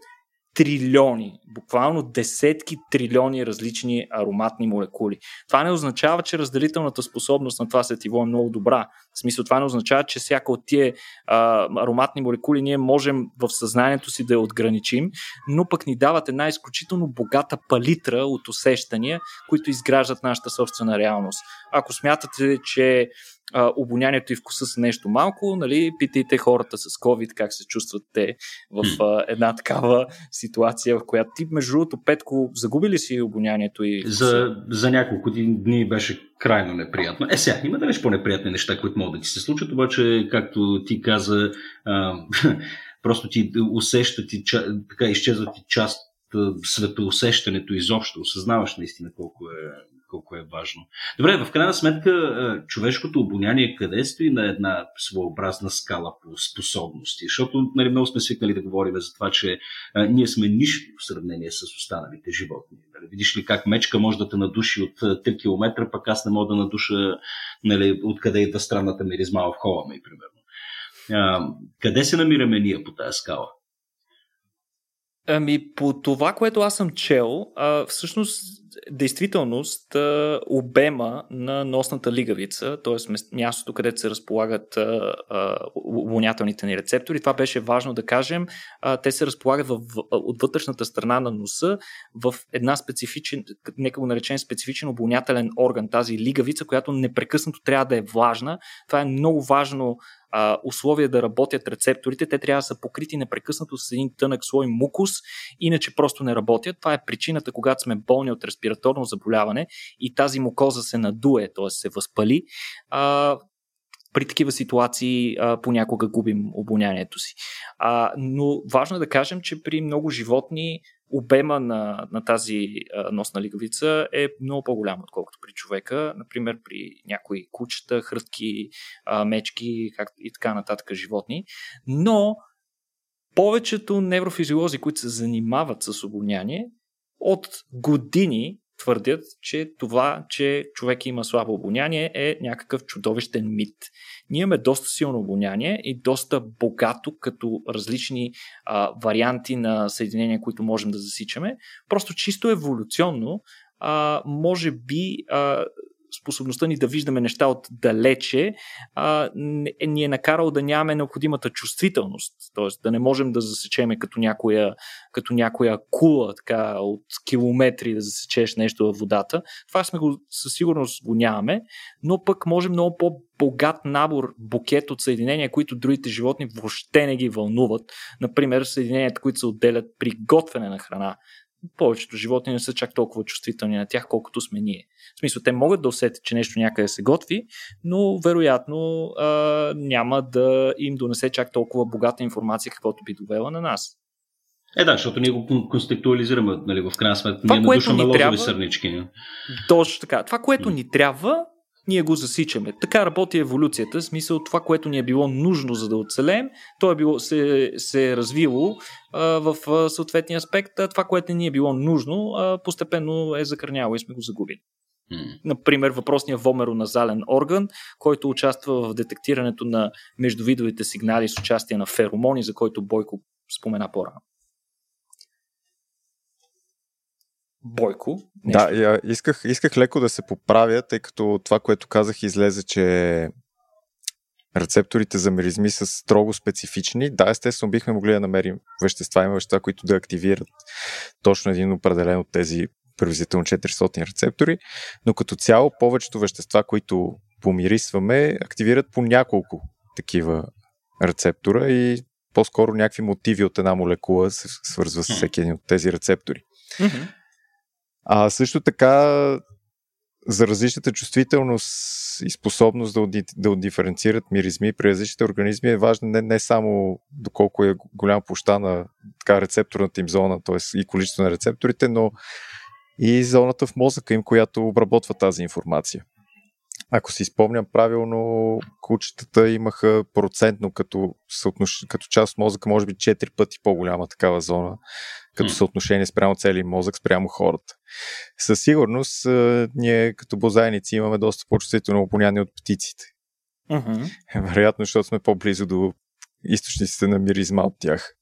трилиони, буквално десетки трилиони различни ароматни молекули. Това не означава, че разделителната способност на това сетиво е много добра. В смисъл, това не означава, че всяка от тия а, ароматни молекули ние можем в съзнанието си да я отграничим, но пък ни дават една изключително богата палитра от усещания, които изграждат нашата собствена реалност. Ако смятате, че а, обонянието и вкуса са нещо малко, нали, питайте хората с COVID как се чувстват те в а, една такава ситуация, в която ти, между другото, Петко, загуби ли си обонянието и вкуса? За, за няколко дни беше крайно неприятно. Е, сега, има далеч по-неприятни неща, които могат да ти се случат, обаче, както ти каза, а, просто ти усеща, ти, така изчезва ти част светоусещането изобщо, осъзнаваш наистина колко е колко е важно. Добре, в крайна сметка човешкото обоняние къде стои на една своеобразна скала по способности? Защото нали, много сме свикнали да говорим за това, че а, ние сме нищо в сравнение с останалите животни. Нали, видиш ли как мечка може да те надуши от 3 е, км, пък аз не мога да надуша нали, откъде идва странната миризма в хола ми, примерно. А, къде се намираме ние по тази скала? Ами, по това, което аз съм чел, а, всъщност действителност обема на носната лигавица, т.е. мястото, където се разполагат обонятелните ни рецептори, това беше важно да кажем. Те се разполагат в, от вътрешната страна на носа в една специфичен, нека го наречем специфичен обонятелен орган, тази лигавица, която непрекъснато трябва да е влажна. Това е много важно а, условия да работят рецепторите, те трябва да са покрити непрекъснато с един тънък слой мукус, иначе просто не работят. Това е причината, когато сме болни от респираторно заболяване и тази мукоза се надуе, т.е. се възпали, а, при такива ситуации а, понякога губим обонянието си. А, но важно е да кажем, че при много животни обема на, на тази а, носна лигавица е много по-голям, отколкото при човека. Например, при някои кучета, хрътки, а, мечки как, и така нататък животни. Но повечето неврофизиолози, които се занимават с обоняние, от години твърдят, че това, че човек има слабо обоняние е някакъв чудовищен мит. Ние имаме доста силно обоняние и доста богато като различни а, варианти на съединения, които можем да засичаме. Просто чисто еволюционно, а, може би а, способността ни да виждаме неща от далече а, ни е накарал да нямаме необходимата чувствителност, т.е. да не можем да засечеме като някоя, като някоя кула така, от километри да засечеш нещо във водата. Това сме го със сигурност го нямаме, но пък може много по-богат набор, букет от съединения, които другите животни въобще не ги вълнуват. Например, съединенията, които се отделят при готвене на храна повечето животни не са чак толкова чувствителни на тях, колкото сме ние. В смисъл, те могат да усетят, че нещо някъде се готви, но вероятно а, няма да им донесе чак толкова богата информация, каквото би довела на нас. Е, да, защото ние го конституализираме, нали, в крайна сметка. Това, ние надушваме лозови трябва, сърнички. Точно така. Това, което ни трябва, ние го засичаме. Така работи еволюцията, в смисъл това, което ни е било нужно за да оцелеем, то е било, се, се е развило а, в а, съответния аспект, а това, което ни е било нужно, а, постепенно е закърняло и сме го загубили. Mm. Например, въпросният вомероназален орган, който участва в детектирането на междувидовите сигнали с участие на феромони, за който Бойко спомена по-рано. Бойко. Нещо. Да, я, исках, исках леко да се поправя, тъй като това, което казах, излезе, че рецепторите за миризми са строго специфични. Да, естествено, бихме могли да намерим вещества, има вещества, които да активират точно един определен от тези приблизително 400 рецептори, но като цяло повечето вещества, които помирисваме, активират по няколко такива рецептора и по-скоро някакви мотиви от една молекула се свързва с всеки един от тези рецептори. Mm-hmm. А също така за различната чувствителност и способност да, да диференцират миризми при различните организми е важно не, не само доколко е голяма площа на така, рецепторната им зона, т.е. и количество на рецепторите, но и зоната в мозъка им, която обработва тази информация. Ако си спомням правилно, кучетата имаха процентно като, като част от мозъка, може би 4 пъти по-голяма такава зона, като съотношение спрямо целия мозък, спрямо хората. Със сигурност, ние като бозайници имаме доста по-чувствително опоняние от птиците. Mm-hmm. Вероятно, защото сме по-близо до източниците на миризма от тях.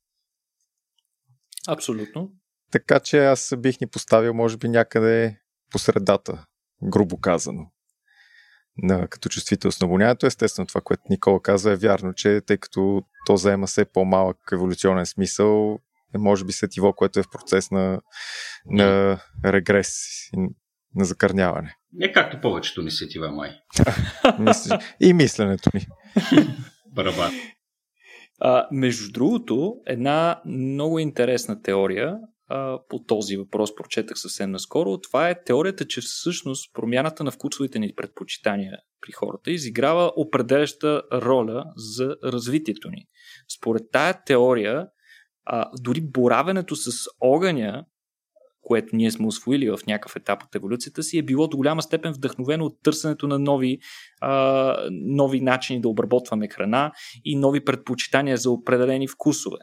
Абсолютно. Така че аз бих ни поставил, може би, някъде по средата, грубо казано на, като чувствителност на обонянието. Естествено, това, което Никола казва е вярно, че тъй като то заема все по-малък еволюционен смисъл, може би сетиво, което е в процес на, на регрес и на закърняване. Не както повечето ни сетива, май. и мисленето ми. Барабан. А, между другото, една много интересна теория а, по този въпрос прочетах съвсем наскоро. Това е теорията, че всъщност промяната на вкусовите ни предпочитания при хората изиграва определяща роля за развитието ни. Според тая теория, а, дори боравенето с огъня, което ние сме освоили в някакъв етап от еволюцията си, е било до голяма степен вдъхновено от търсенето на нови, а, нови начини да обработваме храна и нови предпочитания за определени вкусове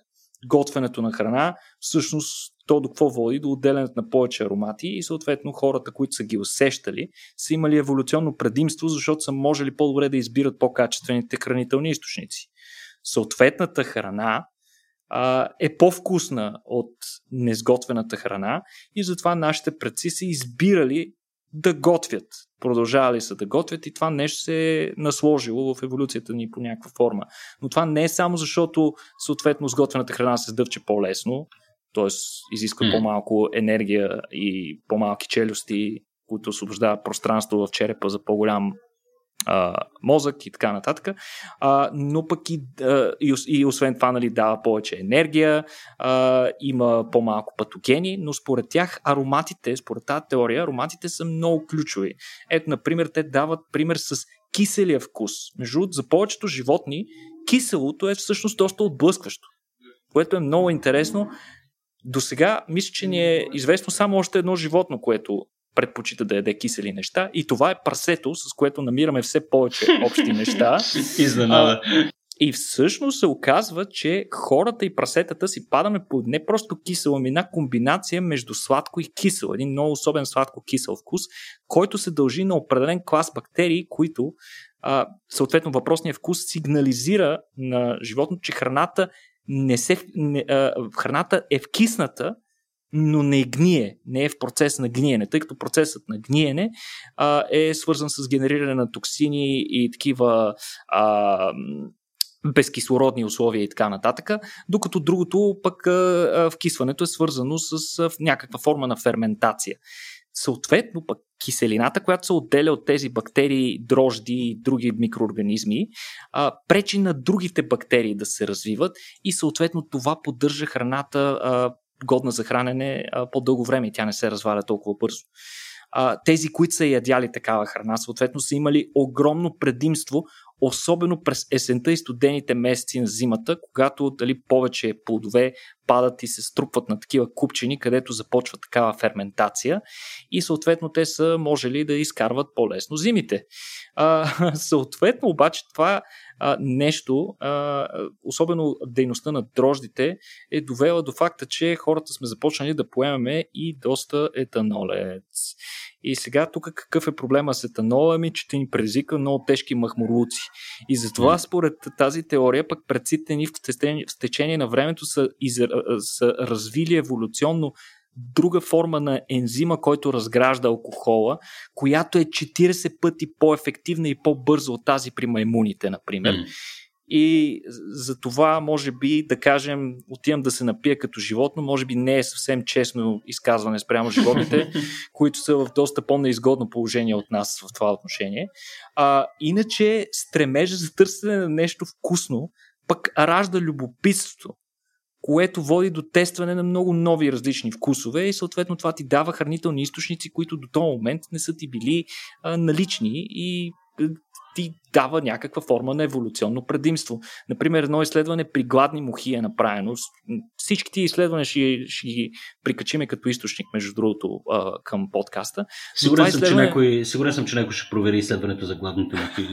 готвенето на храна, всъщност то до какво води? До отделянето на повече аромати и съответно хората, които са ги усещали, са имали еволюционно предимство, защото са можели по-добре да избират по-качествените хранителни източници. Съответната храна а, е по-вкусна от незготвената храна и затова нашите предци са избирали да готвят. Продължавали са да готвят и това нещо се е насложило в еволюцията ни по някаква форма. Но това не е само защото съответно сготвената храна се сдъвче по-лесно, т.е. изисква mm. по-малко енергия и по-малки челюсти, които освобождават пространство в черепа за по-голям а, мозък и така нататък. А, но пък и, и освен това нали, дава повече енергия, а, има по-малко патогени, но според тях ароматите, според тази теория, ароматите са много ключови. Ето, например, те дават пример с киселия вкус. Между другото, за повечето животни киселото е всъщност доста отблъскващо, което е много интересно. До сега мисля, че ни е известно само още едно животно, което предпочита да яде кисели неща и това е прасето, с което намираме все повече общи неща. Изненада. И всъщност се оказва, че хората и прасетата си падаме по не просто кисела, ами една комбинация между сладко и кисел. Един много особен сладко-кисел вкус, който се дължи на определен клас бактерии, които а, съответно въпросният вкус сигнализира на животното, че храната не се, не, а, храната е вкисната, но не гние, не е в процес на гниене, тъй като процесът на гниене а, е свързан с генериране на токсини и такива а, безкислородни условия и така нататък, докато другото пък а, вкисването е свързано с а, някаква форма на ферментация. Съответно, пък киселината, която се отделя от тези бактерии, дрожди и други микроорганизми, а, пречи на другите бактерии да се развиват и съответно това поддържа храната а, годна за хранене а, по-дълго време и тя не се разваля толкова бързо. А, тези, които са ядяли такава храна, съответно са имали огромно предимство особено през есента и студените месеци на зимата, когато дали повече плодове падат и се струпват на такива купчени, където започва такава ферментация и съответно те са можели да изкарват по-лесно зимите. А, съответно обаче това а, нещо, а, особено дейността на дрождите, е довела до факта, че хората сме започнали да поемаме и доста етанолец. И сега тук какъв е проблема с етанола? Ми, че ти ни предизвика много тежки махмурлуци. И затова според тази теория пък предците ни в течение на времето са, из, са развили еволюционно друга форма на ензима, който разгражда алкохола, която е 40 пъти по-ефективна и по-бърза от тази при маймуните, например. Mm. И за това, може би, да кажем, отивам да се напия като животно, може би не е съвсем честно изказване спрямо животните, които са в доста по-неизгодно положение от нас в това отношение. А, иначе, стремежа за търсене на нещо вкусно пък ражда любопитство което води до тестване на много нови различни вкусове и съответно това ти дава хранителни източници, които до този момент не са ти били а, налични и ти дава някаква форма на еволюционно предимство. Например, едно изследване при гладни мухи е направено. Всички ти изследвания ще, ще ги прикачиме като източник, между другото, към подкаста. Сигурен, съм, изследване... че някой, сигурен съм, че някой ще провери изследването за гладните мухи.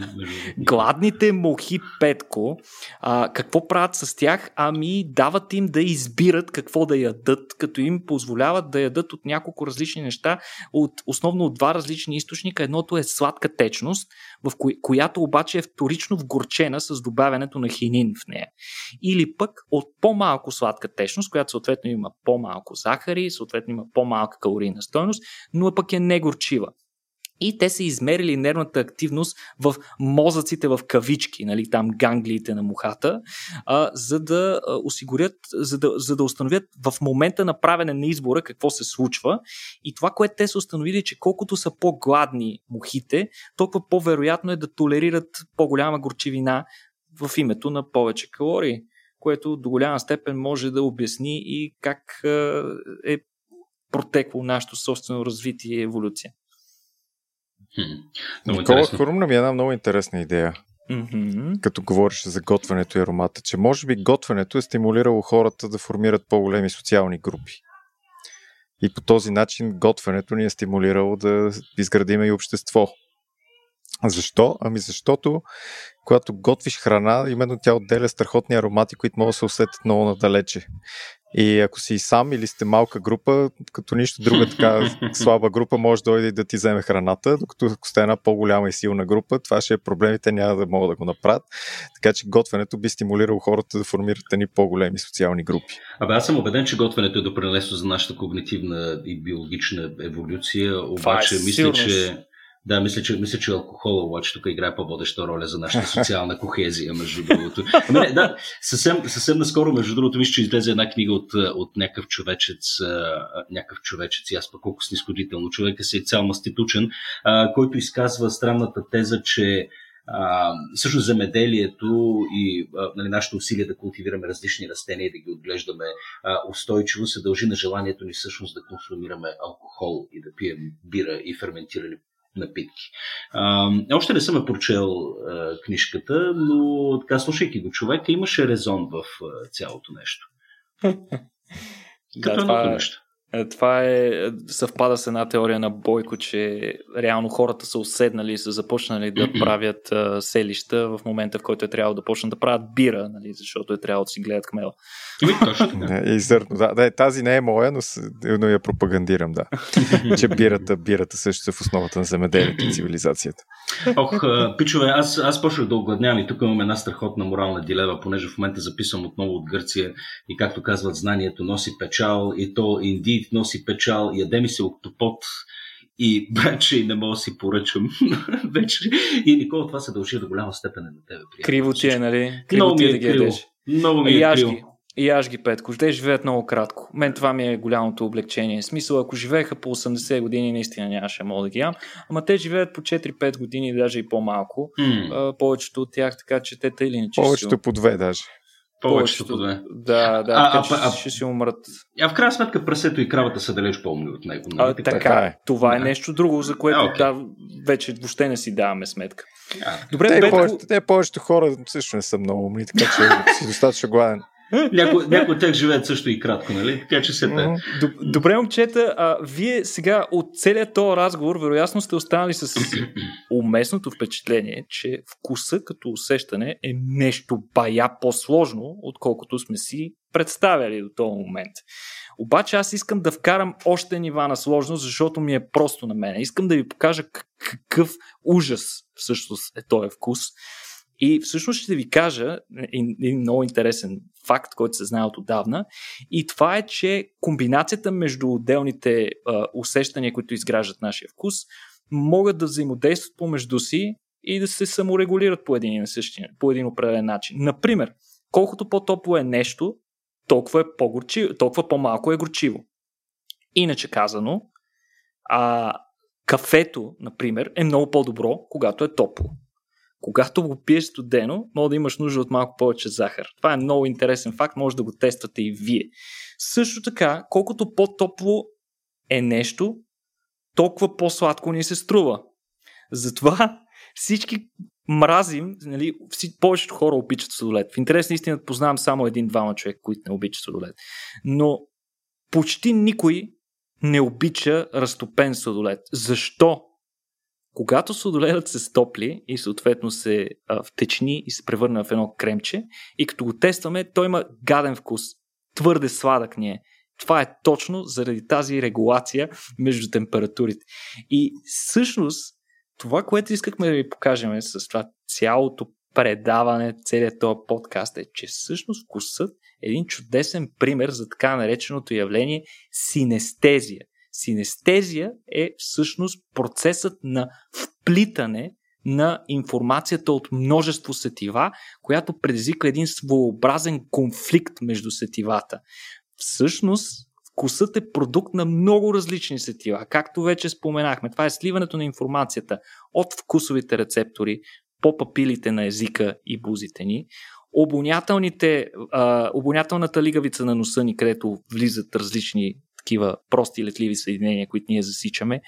Гладните мухи, Петко, а, какво правят с тях? Ами дават им да избират какво да ядат, като им позволяват да ядат от няколко различни неща, от, основно от два различни източника. Едното е сладка течност, в кои, която обаче е вторично вгорчена с добавянето на хинин в нея. Или пък от по-малко сладка течност, която съответно има по-малко захари, съответно има по-малка калорийна стойност, но пък е негорчива и те са измерили нервната активност в мозъците в кавички, нали, там ганглиите на мухата, а, за да осигурят, за да, за да установят в момента на правене на избора какво се случва. И това, което те са установили, че колкото са по-гладни мухите, толкова по-вероятно е да толерират по-голяма горчивина в името на повече калории, което до голяма степен може да обясни и как е протекло нашето собствено развитие и еволюция. Хм. Никола хрумна ми е една много интересна идея. Mm-hmm. Като говориш за готвенето и аромата, че може би готвенето е стимулирало хората да формират по-големи социални групи. И по този начин готвенето ни е стимулирало да изградиме и общество. Защо? Ами защото когато готвиш храна, именно тя отделя страхотни аромати, които могат да се усетят много надалече. И ако си сам или сте малка група, като нищо друга така слаба група, може да дойде да ти вземе храната, докато ако сте една по-голяма и силна група, това ще е проблемите, няма да могат да го направят. Така че готвенето би стимулирало хората да формират ни по-големи социални групи. Абе, аз съм убеден, че готвенето е допринесло за нашата когнитивна и биологична еволюция, обаче е мисля, че да, мисля, че, мисля, че алкохола обаче тук играе по-водеща роля за нашата социална кохезия, между другото. Ами не, да, съвсем, съвсем наскоро, между другото, мисля, че излезе една книга от, от някакъв човечец, някакъв човечец, и аз пък колко снисходително, човека си е цял маститучен, който изказва странната теза, че а, всъщност земеделието и а, нали, нашето усилие да култивираме различни растения и да ги отглеждаме а, устойчиво се дължи на желанието ни всъщност да консумираме алкохол и да пием бира и ферментирани напитки. А, още не съм е прочел а, книжката, но така слушайки го човека, имаше резон в а, цялото нещо. Като да, това, нещо. Е, това е, съвпада с една теория на Бойко, че реално хората са уседнали и са започнали да правят а, селища в момента, в който е трябвало да почнат да правят бира, нали, защото е трябвало да си гледат хмела. Ами, точно. И зърно, да, да, тази не е моя, но, но я пропагандирам, да. че бирата, бирата също е в основата на земеделието и цивилизацията. Ох, пичове, аз, аз почнах да огладнявам и тук имам една страхотна морална дилема, понеже в момента записвам отново от Гърция и както казват, знанието носи печал и то инди Стив носи печал, яде ми се октопот и баче и не мога да си поръчам вече. И Никола, това се дължи до голяма степен на тебе. Приятел. Криво ти е, нали? Криво много ти е, е да ги ядеш. Много ми е криво. И аз ги, Петко. Те живеят много кратко. Мен това ми е голямото облегчение. В смисъл, ако живееха по 80 години, наистина нямаше мога да ги ям. Ама те живеят по 4-5 години, даже и по-малко. Mm. повечето от тях, така че те или иначе. Повечето по две даже. Повечето по две. Да, да, а, така, а, а, ще си умрат. А в крайна сметка прасето и кравата са далеч по-умни от него. Нали? А, така, така е. Това е нещо друго, за което а, okay. да, вече въобще не си даваме сметка. А, Добре, те, Бетко... повечето, те повечето хора също не са много умни, така че си достатъчно гладен. Някои няко от тях живеят също и кратко, нали? Така че се те. Добре, момчета, а, вие сега от целият този разговор, вероятно сте останали с уместното впечатление, че вкуса като усещане е нещо бая по-сложно, отколкото сме си представяли до този момент. Обаче аз искам да вкарам още нива на сложност, защото ми е просто на мен. Искам да ви покажа какъв ужас всъщност е този вкус. И всъщност ще ви кажа един много интересен факт, който се знае от отдавна. И това е, че комбинацията между отделните а, усещания, които изграждат нашия вкус, могат да взаимодействат помежду си и да се саморегулират по един, същия, по един определен начин. Например, колкото по-топло е нещо, толкова, е толкова по-малко е горчиво. Иначе казано, а, кафето, например, е много по-добро, когато е топло. Когато го пиеш студено, може да имаш нужда от малко повече захар. Това е много интересен факт, може да го тествате и вие. Също така, колкото по-топло е нещо, толкова по-сладко ни се струва. Затова всички мразим, нали, повечето хора обичат сладолет. В интерес на истината познавам само един-двама човек, които не обичат сладолет. Но почти никой не обича разтопен сладолет. Защо? Когато сладоледът се стопли и съответно се а, втечни и се превърна в едно кремче и като го тестваме, той има гаден вкус. Твърде сладък ни е. Това е точно заради тази регулация между температурите. И всъщност това, което искахме да ви покажем с това цялото предаване, целият този подкаст е, че всъщност вкусът е един чудесен пример за така нареченото явление синестезия. Синестезия е всъщност процесът на вплитане на информацията от множество сетива, която предизвиква един своеобразен конфликт между сетивата. Всъщност, вкусът е продукт на много различни сетива. Както вече споменахме, това е сливането на информацията от вкусовите рецептори по папилите на езика и бузите ни, обонятелните, а, обонятелната лигавица на носа ни, където влизат различни такива прости летливи съединения, които ние засичаме,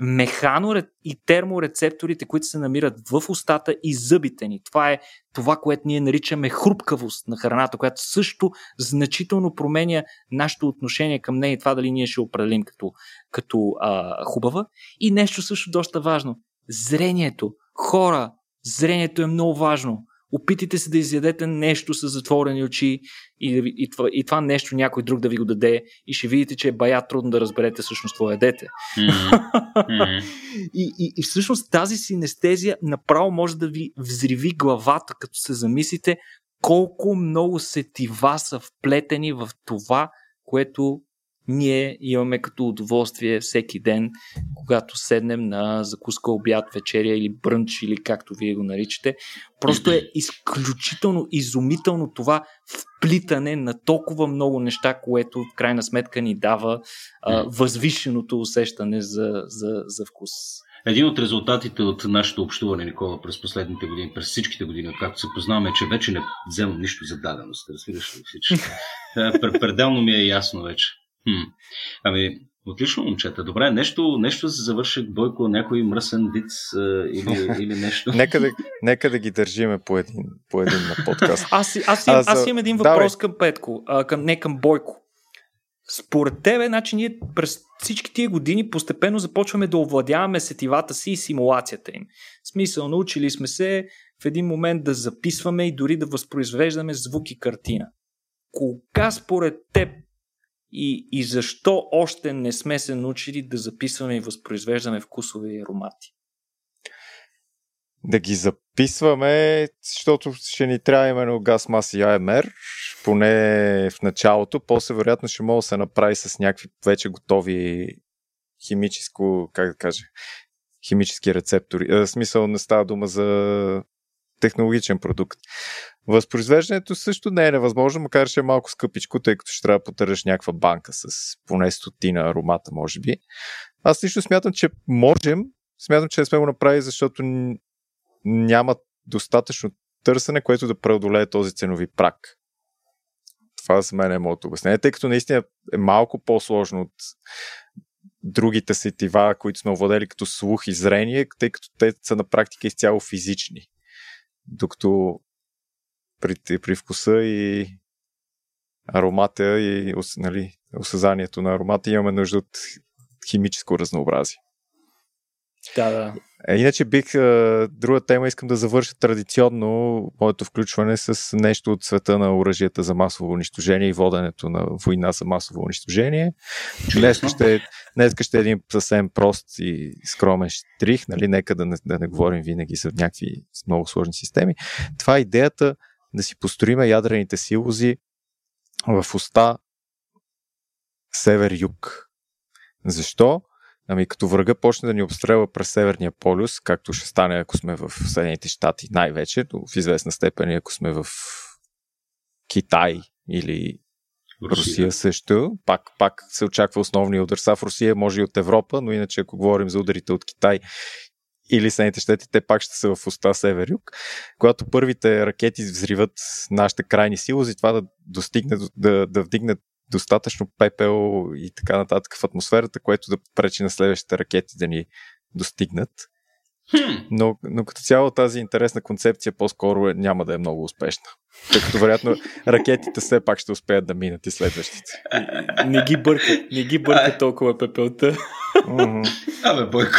механо и терморецепторите, които се намират в устата и зъбите ни. Това е това, което ние наричаме хрупкавост на храната, която също значително променя нашето отношение към нея и това дали ние ще определим като, като а, хубава. И нещо също доста важно. Зрението. Хора, зрението е много важно опитайте се да изядете нещо с затворени очи и, и, това, и това нещо някой друг да ви го даде и ще видите, че е бая трудно да разберете всъщност какво ядете. Mm-hmm. и, и, и всъщност тази синестезия направо може да ви взриви главата, като се замислите колко много сетива са вплетени в това, което ние имаме като удоволствие всеки ден, когато седнем на закуска, обяд, вечеря или брънч, или както вие го наричате. Просто е изключително изумително това вплитане на толкова много неща, което в крайна сметка ни дава а, възвишеното усещане за, за, за вкус. Един от резултатите от нашето общуване, Никола, през последните години, през всичките години, откакто се познаваме, е, че вече не вземам нищо за даденост. Разбираш ли всички? Е, пределно ми е ясно вече. Хм. Ами, отлично, момчета. Добре, нещо, нещо за завърших, Бойко, някой мръсен вид или, или нещо. нека, да, нека да ги държиме по един, по един на подкаст. Аз, аз, аз, аз имам един въпрос Давай. към Петко, а, към, не към Бойко. според тебе, значи ние през всички тия години постепенно започваме да овладяваме сетивата си и симулацията им. В смисъл, научили сме се в един момент да записваме и дори да възпроизвеждаме звук и картина. Кога според теб и, и защо още не сме се научили да записваме и възпроизвеждаме вкусове и аромати? Да ги записваме, защото ще ни трябва именно газ, мас и AMR, поне в началото. После вероятно ще мога да се направи с някакви вече готови химическо, как да кажа, химически рецептори. В смисъл не става дума за технологичен продукт. Възпроизвеждането също не е невъзможно, макар че е малко скъпичко, тъй като ще трябва да потъръш някаква банка с поне стотина аромата, може би. Аз лично смятам, че можем, смятам, че не сме го направили, защото няма достатъчно търсене, което да преодолее този ценови прак. Това за мен е моето обяснение, тъй като наистина е малко по-сложно от другите сетива, които сме овладели като слух и зрение, тъй като те са на практика изцяло физични. Докато при, при вкуса и аромата и нали, осъзанието на аромата имаме нужда от химическо разнообразие. Да, да. Е, иначе бих, друга тема искам да завърша традиционно моето включване с нещо от света на оръжията за масово унищожение и воденето на война за масово унищожение. Днес ще, днес ще е един съвсем прост и скромен штрих, нали? нека да не, да не говорим винаги за някакви много сложни системи. Това е идеята да си построиме ядрените силози в уста север-юг. Защо? Ами като врага почне да ни обстрелва през Северния полюс, както ще стане ако сме в Съединените щати най-вече, но в известна степен ако сме в Китай или Русия, Русия също. Пак, пак се очаква основния удар. Са в Русия, може и от Европа, но иначе ако говорим за ударите от Китай или Съединените щати, те пак ще са в уста север-юг. Когато първите ракети взриват нашите крайни силози, това да достигне, да, да вдигне достатъчно пепел и така нататък в атмосферата, което да пречи на следващите ракети да ни достигнат. Но, но като цяло тази интересна концепция по-скоро е, няма да е много успешна. Тъй като вероятно ракетите все пак ще успеят да минат и следващите. Не ги бърка, не ги бърка толкова пепелта. Абе, Бойко.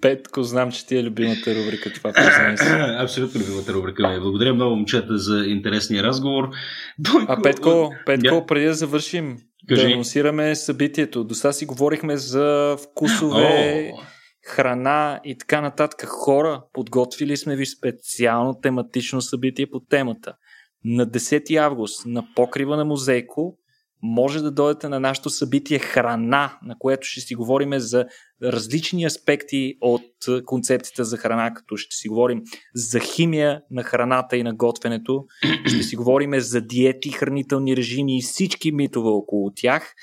Петко, знам, че ти е любимата рубрика това Абсолютно любимата рубрика ми. Благодаря много, момчета, за интересния разговор. Бойко... А Петко, Петко yeah. преди да завършим, Кажи. да анонсираме събитието. До сега си говорихме за вкусове, oh. храна и така нататък. Хора, подготвили сме ви специално тематично събитие по темата. На 10 август на покрива на музейко може да дойдете на нашето събитие Храна, на което ще си говорим за различни аспекти от концепцията за храна, като ще си говорим за химия на храната и на готвенето, ще си говорим за диети, хранителни режими и всички митове около тях.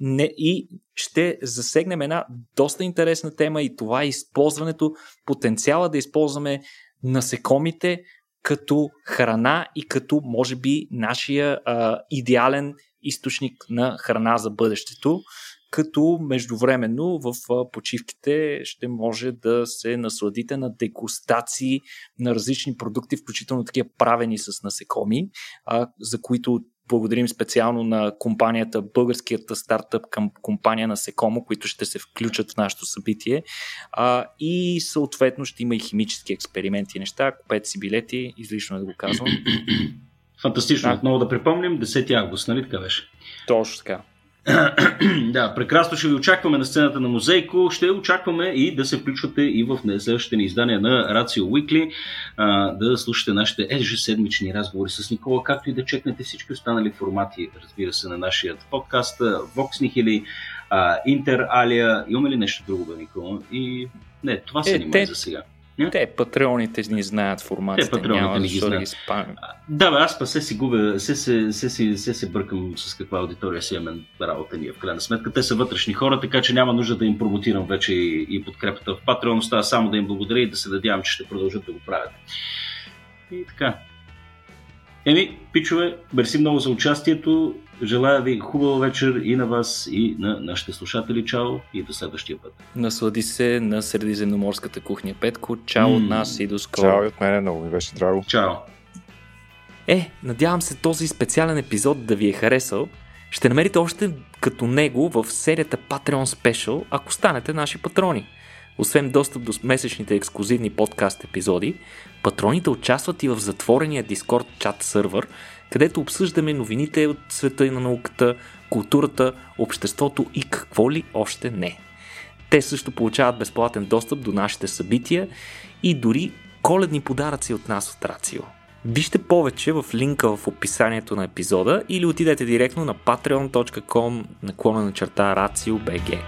Не, и ще засегнем една доста интересна тема и това е използването, потенциала да използваме насекомите като храна и като, може би, нашия а, идеален източник на храна за бъдещето, като междувременно в почивките ще може да се насладите на дегустации на различни продукти, включително такива правени с насекоми, за които благодарим специално на компанията, българският стартъп към компания на Секомо, които ще се включат в нашето събитие. А, и съответно ще има и химически експерименти и неща. Купете си билети, излишно е да го казвам. Фантастично. Да. Отново да припомним, 10 август, нали така беше? Точно така. да, прекрасно ще ви очакваме на сцената на Музейко. Ще очакваме и да се включвате и в следващите ни издания на Weekly, а, да слушате нашите ежеседмични разговори с Никола, както и да чекнете всички останали формати, разбира се, на нашия подкаст, Vox Nihili, Интер Алия. Имаме ли нещо друго, бе, Никола? И не, това се е, те... за сега. Те, патреоните ни знаят формацията. Те, патреоните ни ги знаят. Ги да, бе, аз па се си губя, се се, се, се, се, се бъркам с каква аудитория си имаме работа ние в крайна сметка. Те са вътрешни хора, така че няма нужда да им промотирам вече и, и подкрепата в Patreon. Остава само да им благодаря и да се надявам, че ще продължат да го правят. И така. Еми, пичове, мерси много за участието. Желая ви хубава вечер и на вас, и на нашите слушатели. Чао и до следващия път. Наслади се на средиземноморската кухня, Петко. Чао mm. от нас и до скоро. Чао и от мене, много ми беше драго. Чао. Е, надявам се този специален епизод да ви е харесал. Ще намерите още като него в серията Patreon Special, ако станете наши патрони. Освен достъп до месечните ексклюзивни подкаст епизоди, патроните участват и в затворения Discord чат сървър, където обсъждаме новините от света и на науката, културата, обществото и какво ли още не. Те също получават безплатен достъп до нашите събития и дори коледни подаръци от нас от Рацио. Вижте повече в линка в описанието на епизода или отидете директно на patreon.com наклона на черта RACIO.BG.